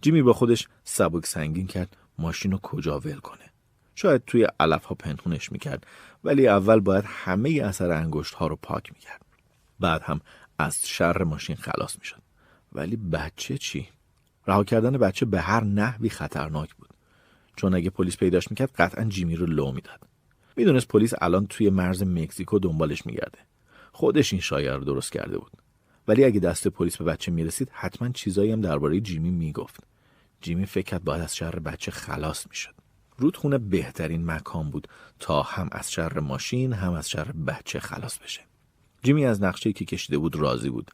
جیمی با خودش سبک سنگین کرد ماشین رو کجا ول کنه؟ شاید توی علف ها پنهونش می‌کرد ولی اول باید همه اثر انگشت ها رو پاک می‌کرد. بعد هم از شر ماشین خلاص می‌شد. ولی بچه چی؟ رها کردن بچه به هر نحوی خطرناک بود. چون اگه پلیس پیداش می‌کرد قطعا جیمی رو لو می‌داد. می‌دونست پلیس الان توی مرز مکزیکو دنبالش میگرده. خودش این شایعه رو درست کرده بود. ولی اگه دست پلیس به بچه می‌رسید حتما چیزایی هم درباره جیمی می‌گفت. جیمی فکر کرد باید از شر بچه خلاص می‌شد. رودخونه بهترین مکان بود تا هم از شر ماشین هم از شر بچه خلاص بشه. جیمی از نقشه که کشیده بود راضی بود.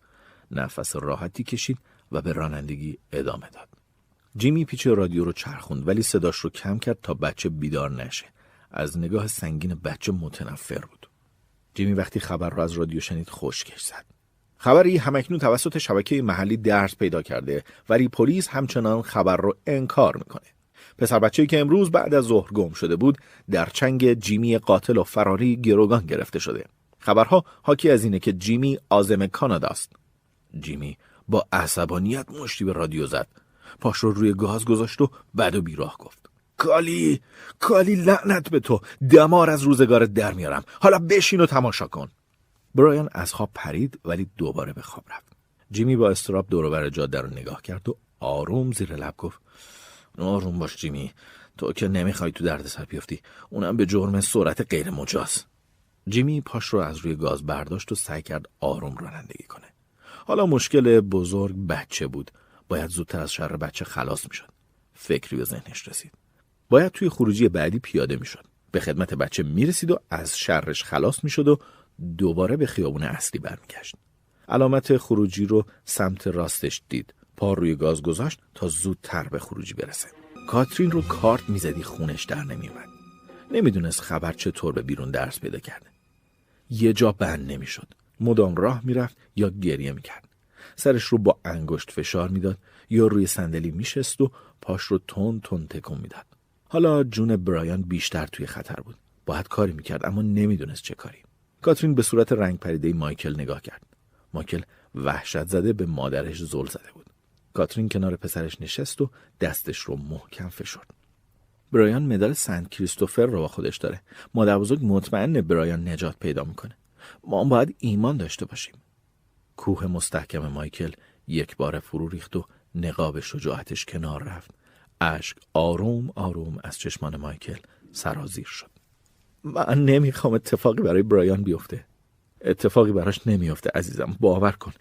نفس راحتی کشید و به رانندگی ادامه داد. جیمی پیچ رادیو رو چرخوند ولی صداش رو کم کرد تا بچه بیدار نشه. از نگاه سنگین بچه متنفر بود جیمی وقتی خبر رو از رادیو شنید خشکش زد خبری همکنون توسط شبکه محلی درس پیدا کرده ولی پلیس همچنان خبر رو انکار می‌کنه. پسر بچه‌ای که امروز بعد از ظهر گم شده بود در چنگ جیمی قاتل و فراری گروگان گرفته شده. خبرها حاکی از اینه که جیمی آزم کانادا است. جیمی با عصبانیت مشتی به رادیو زد. پاش رو روی گاز گذاشت و بعد و بیراه گفت. کالی کالی لعنت به تو. دمار از روزگارت در میارم. حالا بشین و تماشا کن. برایان از خواب پرید ولی دوباره به خواب رفت. جیمی با استراب دور جاده رو نگاه کرد و آروم زیر لب گفت آروم باش جیمی. تو که نمی‌خوای تو سر بیفتی. اونم به جرم سرعت غیر مجاز. جیمی پاش رو از روی گاز برداشت و سعی کرد آروم رانندگی کنه. حالا مشکل بزرگ بچه بود. باید زودتر از شر بچه خلاص می‌شد. فکری به ذهنش رسید. باید توی خروجی بعدی پیاده می‌شد. به خدمت بچه می‌رسید و از شرش خلاص می‌شد و دوباره به خیابون اصلی برمیگشت. علامت خروجی رو سمت راستش دید. پا روی گاز گذاشت تا زودتر به خروجی برسه. کاترین رو کارت می‌زدی خونش در نمیومد نمی‌دونست خبر چطور به بیرون درس پیدا کرده. یه جا بند نمی‌شد. مدام راه می‌رفت یا گریه می‌کرد. سرش رو با انگشت فشار می‌داد یا روی صندلی میشست و پاش رو تون تون تکون می‌داد. حالا جون برایان بیشتر توی خطر بود. باید کاری می‌کرد اما نمی‌دونست چه کاری. کاترین به صورت رنگ پریده مایکل نگاه کرد. مایکل وحشت زده به مادرش زل زده بود. کاترین کنار پسرش نشست و دستش رو محکم فشرد. برایان مدال سنت کریستوفر رو با خودش داره. مادر بزرگ مطمئن برایان نجات پیدا می‌کنه. ما باید ایمان داشته باشیم. کوه مستحکم مایکل یک بار فرو ریخت و نقاب شجاعتش کنار رفت. اشک آروم آروم از چشمان مایکل سرازیر شد. من نمی‌خوام اتفاقی برای برایان بیفته. اتفاقی براش نمیافته عزیزم. باور کن.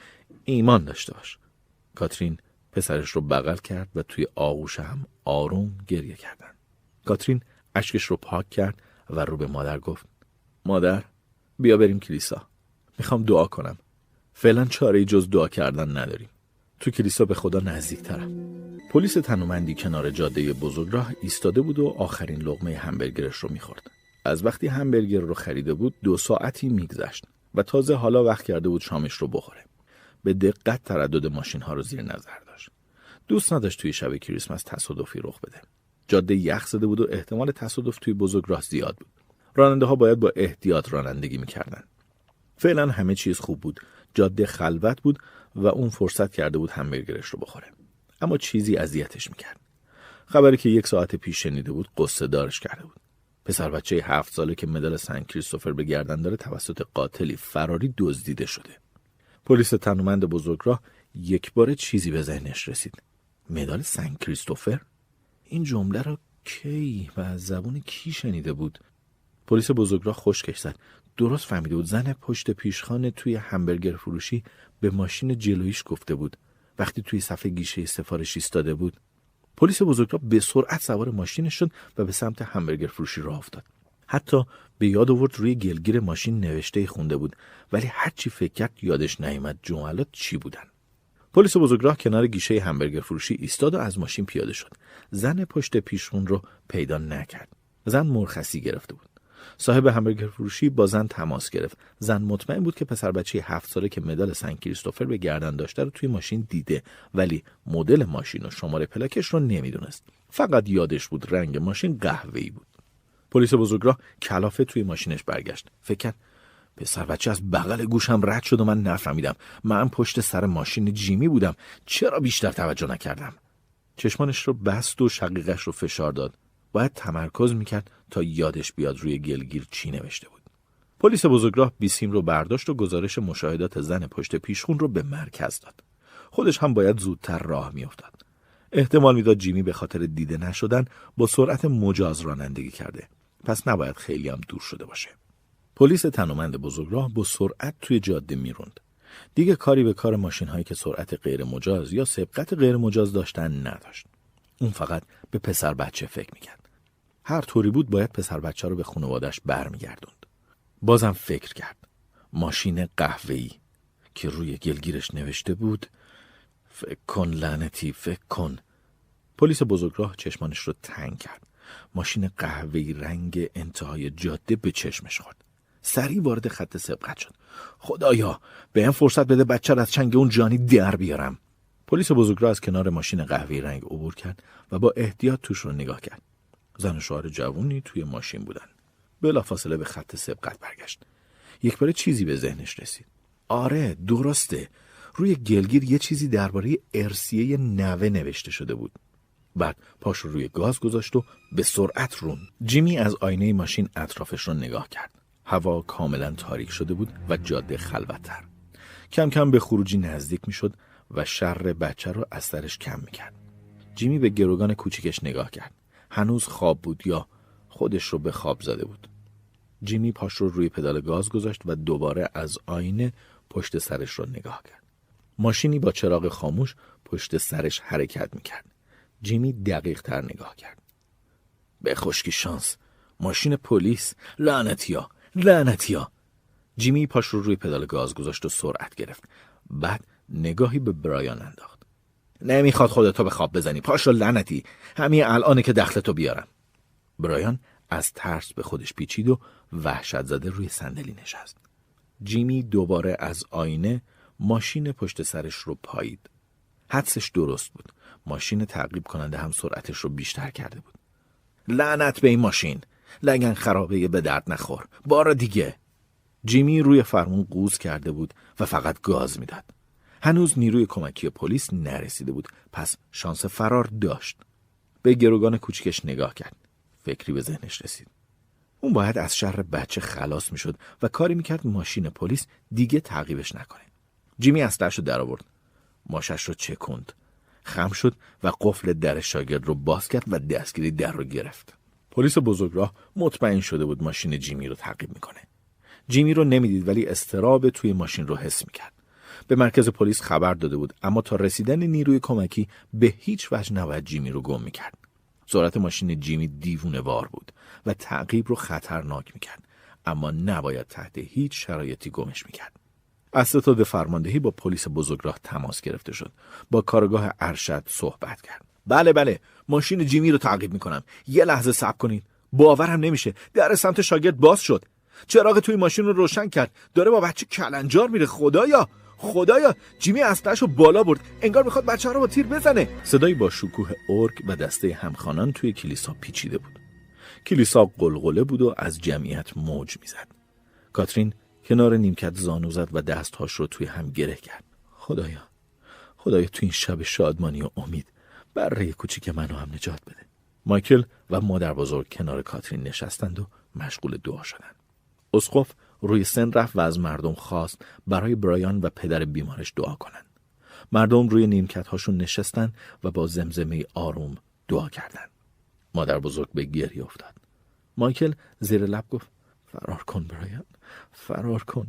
ایمان داشته باش. کاترین پسرش رو بغل کرد و توی آغوش هم آروم گریه کردن. کاترین اشکش رو پاک کرد و رو به مادر گفت مادر بیا بریم کلیسا. می‌خوام دعا کنم. فعلا چاره جز دعا کردن نداریم. تو کلیسا به خدا نزدیک ترم پلیس تنومندی کنار جاده بزرگراه ایستاده بود و آخرین لغمه همبرگرش رو می‌خورد. از وقتی همبرگر رو خریده بود دو ساعتی میگذشت و تازه حالا وقت کرده بود شامش رو بخوره. به دقت تردد ماشین ها رو زیر نظر داشت. دوست نداشت توی شب کریسمس تصادفی رخ بده. جاده یخ زده بود و احتمال تصادف توی بزرگراه زیاد بود. راننده ها باید با احتیاط رانندگی می‌کردن. فعلا همه چیز خوب بود. جاده خلوت بود و اون فرصت کرده بود همبرگرش رو بخوره. اما چیزی اذیتش می‌کرد. خبری که یک ساعت پیش شنیده بود قصه دارش کرده بود. پسر بچه هفت ساله که مدال سن کریستوفر به گردن داره توسط قاتلی فراری دزدیده شده. پلیس تنومند بزرگراه یک بار چیزی به ذهنش رسید. مدال سن کریستوفر؟ این جمله را کی و از زبون کی شنیده بود؟ پلیس بزرگراه خشکش زد. درست فهمیده بود زن پشت پیشخانه توی همبرگر فروشی به ماشین جلویش گفته بود. وقتی توی صفحه گیشه سفارش ایستاده بود پلیس بزرگراه به سرعت سوار ماشینش شد و به سمت همبرگر فروشی راه افتاد. حتی به یاد آورد روی گلگیر ماشین نوشته خونده بود ولی هرچی فکر کرد یادش نیامد جملات چی بودن. پلیس بزرگراه کنار گیشه همبرگر فروشی ایستاد و از ماشین پیاده شد. زن پشت پیشخون رو پیدا نکرد. زن مرخصی گرفته بود. صاحب همبرگر فروشی با زن تماس گرفت. زن مطمئن بود که پسر بچه هفت ساله که مدال سن کریستوفر به گردن داشته رو توی ماشین دیده ولی مدل ماشین و شماره پلاکش رو نمی‌دونست. فقط یادش بود رنگ ماشین قهوه‌ای بود. پلیس بزرگراه کلافه توی ماشینش برگشت. فکر کرد پسر بچه از بغل گوشم رد شد و من نفهمیدم. من پشت سر ماشین جیمی بودم. چرا بیشتر توجه نکردم؟ چشمانش رو بست و شقیقش رو فشار داد. باید تمرکز می‌کرد تا یادش بیاد روی گلگیر چی نوشته بود. پلیس بزرگراه بیسیم رو برداشت و گزارش مشاهدات زن پشت پیشخون رو به مرکز داد. خودش هم باید زودتر راه میافتاد. احتمال می‌داد جیمی به خاطر دیده نشدن با سرعت مجاز رانندگی کرده. پس نباید خیلی هم دور شده باشه. پلیس تنومند بزرگراه با سرعت توی جاده می‌روند. دیگه کاری به کار ماشین هایی که سرعت غیر مجاز یا سبقت غیر مجاز داشتن نداشت. اون فقط به پسر بچه فکر می‌کرد. هر طوری بود باید پسر بچه رو به خانوادش برمیگردوند. بازم فکر کرد. ماشین قهوه‌ای که روی گلگیرش نوشته بود فکر کن لعنتی فکر کن. پلیس بزرگراه چشمانش رو تنگ کرد. ماشین قهوه‌ای رنگ انتهای جاده به چشمش خورد. سریع وارد خط سبقت شد. خدایا به این فرصت بده بچه از چنگ اون جانی در بیارم. پلیس بزرگراه از کنار ماشین قهوه‌ای رنگ عبور کرد و با احتیاط توش رو نگاه کرد. زن و شوهر جوونی توی ماشین بودن. بلافاصله به خط سبقت برگشت. یک بار چیزی به ذهنش رسید. آره درسته. روی گلگیر یه چیزی درباره ارسیه نوه نوشته شده بود. بعد پاش رو روی گاز گذاشت و به سرعت رون جیمی از آینه ماشین اطرافش رو نگاه کرد. هوا کاملا تاریک شده بود و جاده خلوتتر. کم کم به خروجی نزدیک می‌شد و شر بچه رو از سرش کم می‌کرد. جیمی به گروگان کوچیکش نگاه کرد. هنوز خواب بود یا خودش رو به خواب زده بود. جیمی پاش رو روی پدال گاز گذاشت و دوباره از آینه پشت سرش رو نگاه کرد. ماشینی با چراغ خاموش پشت سرش حرکت می‌کرد. جیمی دقیق تر نگاه کرد. به خشکی شانس. ماشین پلیس. لعنتیا لعنتیا جیمی پاش رو روی پدال گاز گذاشت و سرعت گرفت. بعد نگاهی به برایان انداخت. نمی‌خواد خودتو به خواب بزنی. پاش رو لعنتی. همین الانه که دخلتو بیارم. برایان از ترس به خودش پیچید و وحشت زده روی صندلی نشست. جیمی دوباره از آینه ماشین پشت سرش رو پایید. حدسش درست بود. ماشین تعقیب کننده هم سرعتش رو بیشتر کرده بود. لعنت به این ماشین. لگن خرابه به درد نخور. بار دیگه. جیمی روی فرمون قوز کرده بود و فقط گاز می‌داد. هنوز نیروی کمکی پلیس نرسیده بود. پس شانس فرار داشت. به گروگان کوچکش نگاه کرد. فکری به ذهنش رسید. اون باید از شر بچه خلاص می‌شد و کاری می‌کرد ماشین پلیس دیگه تعقیبش نکنه. جیمی اسلحه‌اش رو در آورد. ماشش رو چکوند. خم شد و قفل در شاگرد رو باز کرد و دستگیری در رو گرفت. پلیس بزرگراه مطمئن شده بود ماشین جیمی رو تعقیب می‌کنه. جیمی رو نمی‌دید ولی استراب توی ماشین رو حس می‌کرد. به مرکز پلیس خبر داده بود اما تا رسیدن نیروی کمکی به هیچ وجه نباید جیمی رو گم می‌کرد. سرعت ماشین جیمی دیوونه وار بود و تعقیب رو خطرناک می‌کرد اما نباید تحت هیچ شرایطی گمش می‌کرد. از ستاد فرماندهی با پلیس بزرگراه تماس گرفته شد. با کارگاه ارشد صحبت کرد. بله بله ماشین جیمی رو تعقیب می‌کنم. یه لحظه صبر کنید باورم نمیشه. در سمت شاگرد باز شد. چراغ توی ماشین رو روشن کرد. داره با بچه کلنجار میره خدایا! خدایا جیمی اسلحه‌شو بالا برد. انگار می‌خواد بچه رو با تیر بزنه. صدایی با شکوه ارگ و دسته همخوانان توی کلیسا پیچیده بود. کلیسا قلقله بود و از جمعیت موج می‌زد. کاترین کنار نیمکت زانو زد و دستهاش رو توی هم گره کرد. خدایا خدایا تو این شب شادمانی و امید بره کوچیک منو هم نجات بده. مایکل و مادر بزرگ کنار کاترین نشستند و مشغول دعا شدند. اسقف روی سن رفت و از مردم خواست برای برایان و پدر بیمارش دعا کنند. مردم روی نیمکت هاشون نشستن و با زمزمه آروم دعا کردند. مادر بزرگ به گریه افتاد. مایکل زیر لب گفت فرار کن برایان فرار کن.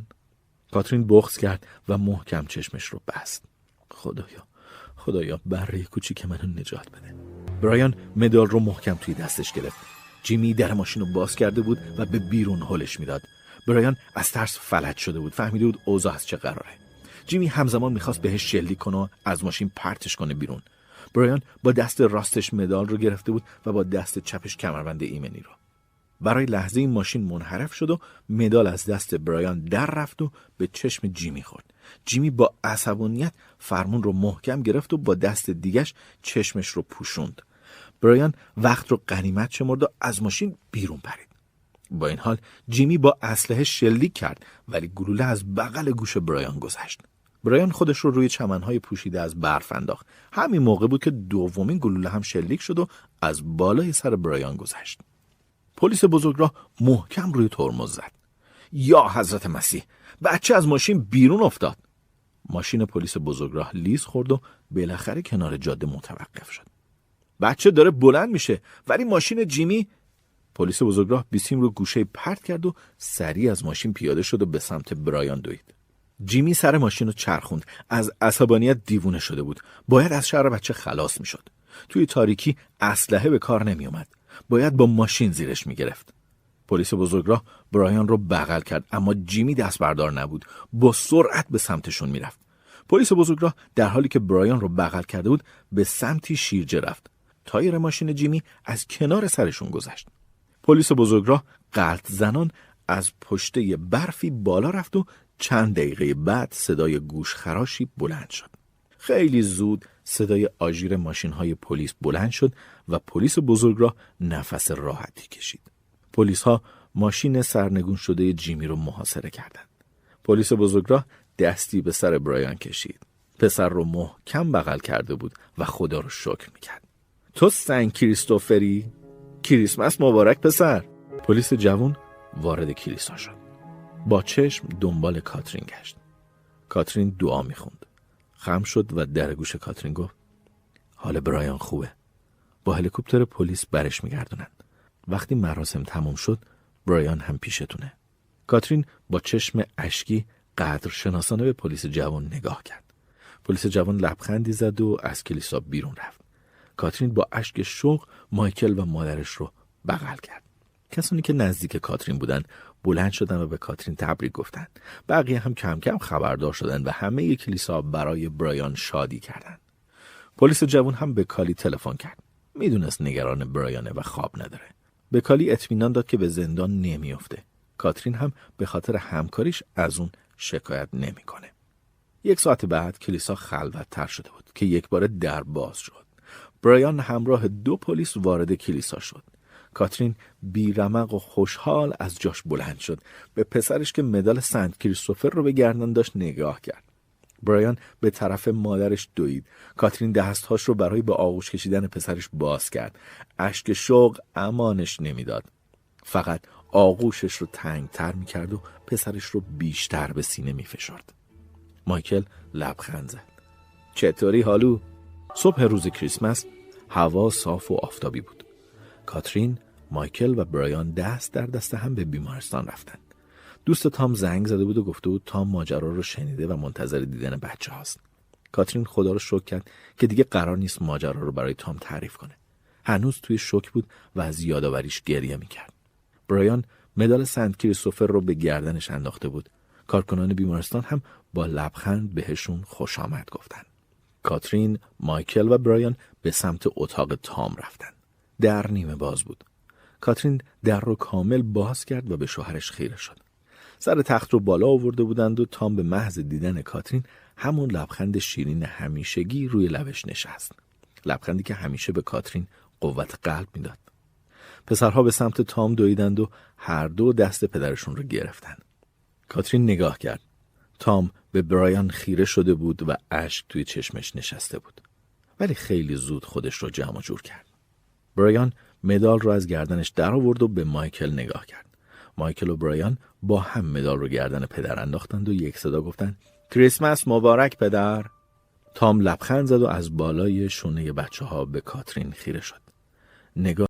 کاترین بغز کرد و محکم چشمش رو بست. خدایا خدایا بره کوچیک منو نجات بده. برایان مدال رو محکم توی دستش گرفت. جیمی در ماشین رو باز کرده بود و به بیرون هلش می‌داد. برایان از ترس فلج شده بود. فهمیده بود اوضاع از چه قراره. جیمی همزمان می‌خواست بهش شلیک کنه از ماشین پرتش کنه بیرون. برایان با دست راستش مدال رو گرفته بود و با دست چپش کمربند ایمنی رو. برای لحظه این ماشین منحرف شد و مدال از دست برایان در رفت و به چشم جیمی خورد. جیمی با عصبانیت فرمون رو محکم گرفت و با دست دیگش چشمش رو پوشوند. برایان وقت رو قنیمت شمرد و از ماشین بیرون پرید. با این حال جیمی با اسلحه شلیک کرد ولی گلوله از بغل گوش برایان گذشت. برایان خودش رو روی چمنهای پوشیده از برف انداخت. همین موقع بود که دومین گلوله هم شلیک شد و از بالای سر برایان گذشت. پلیس بزرگراه محکم روی ترمز زد. یا حضرت مسیح بچه از ماشین بیرون افتاد. ماشین پلیس بزرگراه لیز خورد و بالاخره کنار جاده متوقف شد. بچه داره بلند میشه ولی ماشین جیمی پلیس بزرگراه بیسیم رو گوشه پرت کرد و سریع از ماشین پیاده شد و به سمت برایان دوید. جیمی سر ماشین رو چرخوند. از عصبانیت دیوونه شده بود. باید از شهر بچه خلاص می‌شد. توی تاریکی اسلحه به کار نمی اومد. باید با ماشین زیرش می گرفت. پلیس بزرگراه برایان رو بغل کرد اما جیمی دست بردار نبود. با سرعت به سمتشون می‌رفت. پلیس بزرگراه در حالی که برایان رو بغل کرده بود به سمتی شیرجه رفت. تایر ماشین جیمی از کنار سرشون گذشت. پلیس بزرگراه قلط زنان از پشته برفی بالا رفت و چند دقیقه بعد صدای گوش خراشی بلند شد. خیلی زود صدای آژیر ماشین های پلیس بلند شد و پلیس بزرگ را نفس راحتی کشید. پلیس ها ماشین سرنگون شده جیمی رو محاصره کردند. پلیس بزرگراه دستی به سر برایان کشید. پسر رو محکم بغل کرده بود و خدا رو شکر می‌کرد. تو سن کریستوفری؟ کریسمس مبارک پسر. پلیس جوان وارد کلیسا شد. با چشم دنبال کاترین گشت. کاترین دعا می‌خوند. خم شد و در گوش کاترین گفت حال برایان خوبه. با هلیکوپتر پلیس برش میگردونند. وقتی مراسم تموم شد برایان هم پیشتونه. کاترین با چشم اشکی قدر شناسانه به پلیس جوان نگاه کرد. پلیس جوان لبخندی زد و از کلیسا بیرون رفت. کاترین با اشک شوق مایکل و مادرش رو بغل کرد. کسانی که نزدیک کاترین بودند بلند شدن و به کاترین تبریک گفتند. بقیه هم کم کم خبردار شدند و همه کلیسا برای برایان شادی کردند. پلیس جوان هم به کالی تلفن کرد. می‌دونست نگران برایانه و خواب نداره. به کالی اطمینان داد که به زندان نمیافته. کاترین هم به خاطر همکاریش از اون شکایت نمی‌کنه. یک ساعت بعد کلیسا خلوت تر شده بود که یک بار در باز شد. برایان همراه دو پلیس وارد کلیسا شد. کاترین بیرمق و خوشحال از جاش بلند شد. به پسرش که مدال سنت کریستوفر رو به گردن داشت نگاه کرد. برایان به طرف مادرش دوید. کاترین دستهاش رو برای به آغوش کشیدن پسرش باز کرد. اشک شوق امانش نمی‌داد. فقط آغوشش رو تنگتر می‌کرد و پسرش رو بیشتر به سینه میفشرد. مایکل لبخند زد. چطوری حالو؟ صبح روز کریسمس هوا صاف و آفتابی بود. کاترین، مایکل و برایان دست در دست هم به بیمارستان رفتن. دوست تام زنگ زده بود و گفته بود تام ماجرا رو شنیده و منتظر دیدن بچه هاست. کاترین خدا رو شکر کرد که دیگه قرار نیست ماجرا رو برای تام تعریف کنه. هنوز توی شوک بود و از یادآوریش گریه می‌کرد. برایان مدال سنت کریستوفر رو به گردنش انداخته بود. کارکنان بیمارستان هم با لبخند بهشون خوش آمد گفتن. کاترین، مایکل و برایان به سمت اتاق تام رفتن. در نیمه باز بود. کاترین در رو کامل باز کرد و به شوهرش خیره شد. سر تخت رو بالا آورده بودند و تام به محض دیدن کاترین همون لبخند شیرین همیشگی روی لبش نشست. لبخندی که همیشه به کاترین قوت قلب می‌داد. پسرها به سمت تام دویدند و هر دو دست پدرشون رو گرفتن. کاترین نگاه کرد. تام به برایان خیره شده بود و اشک توی چشمش نشسته بود. ولی خیلی زود خودش رو جمع جور کرد. برایان مدال رو از گردنش در آورد و به مایکل نگاه کرد. مایکل و برایان با هم مدال رو گردن پدر انداختند و یک صدا گفتند کریسمس مبارک پدر. تام لبخند زد و از بالای شونه بچه ها به کاترین خیره شد. نگاه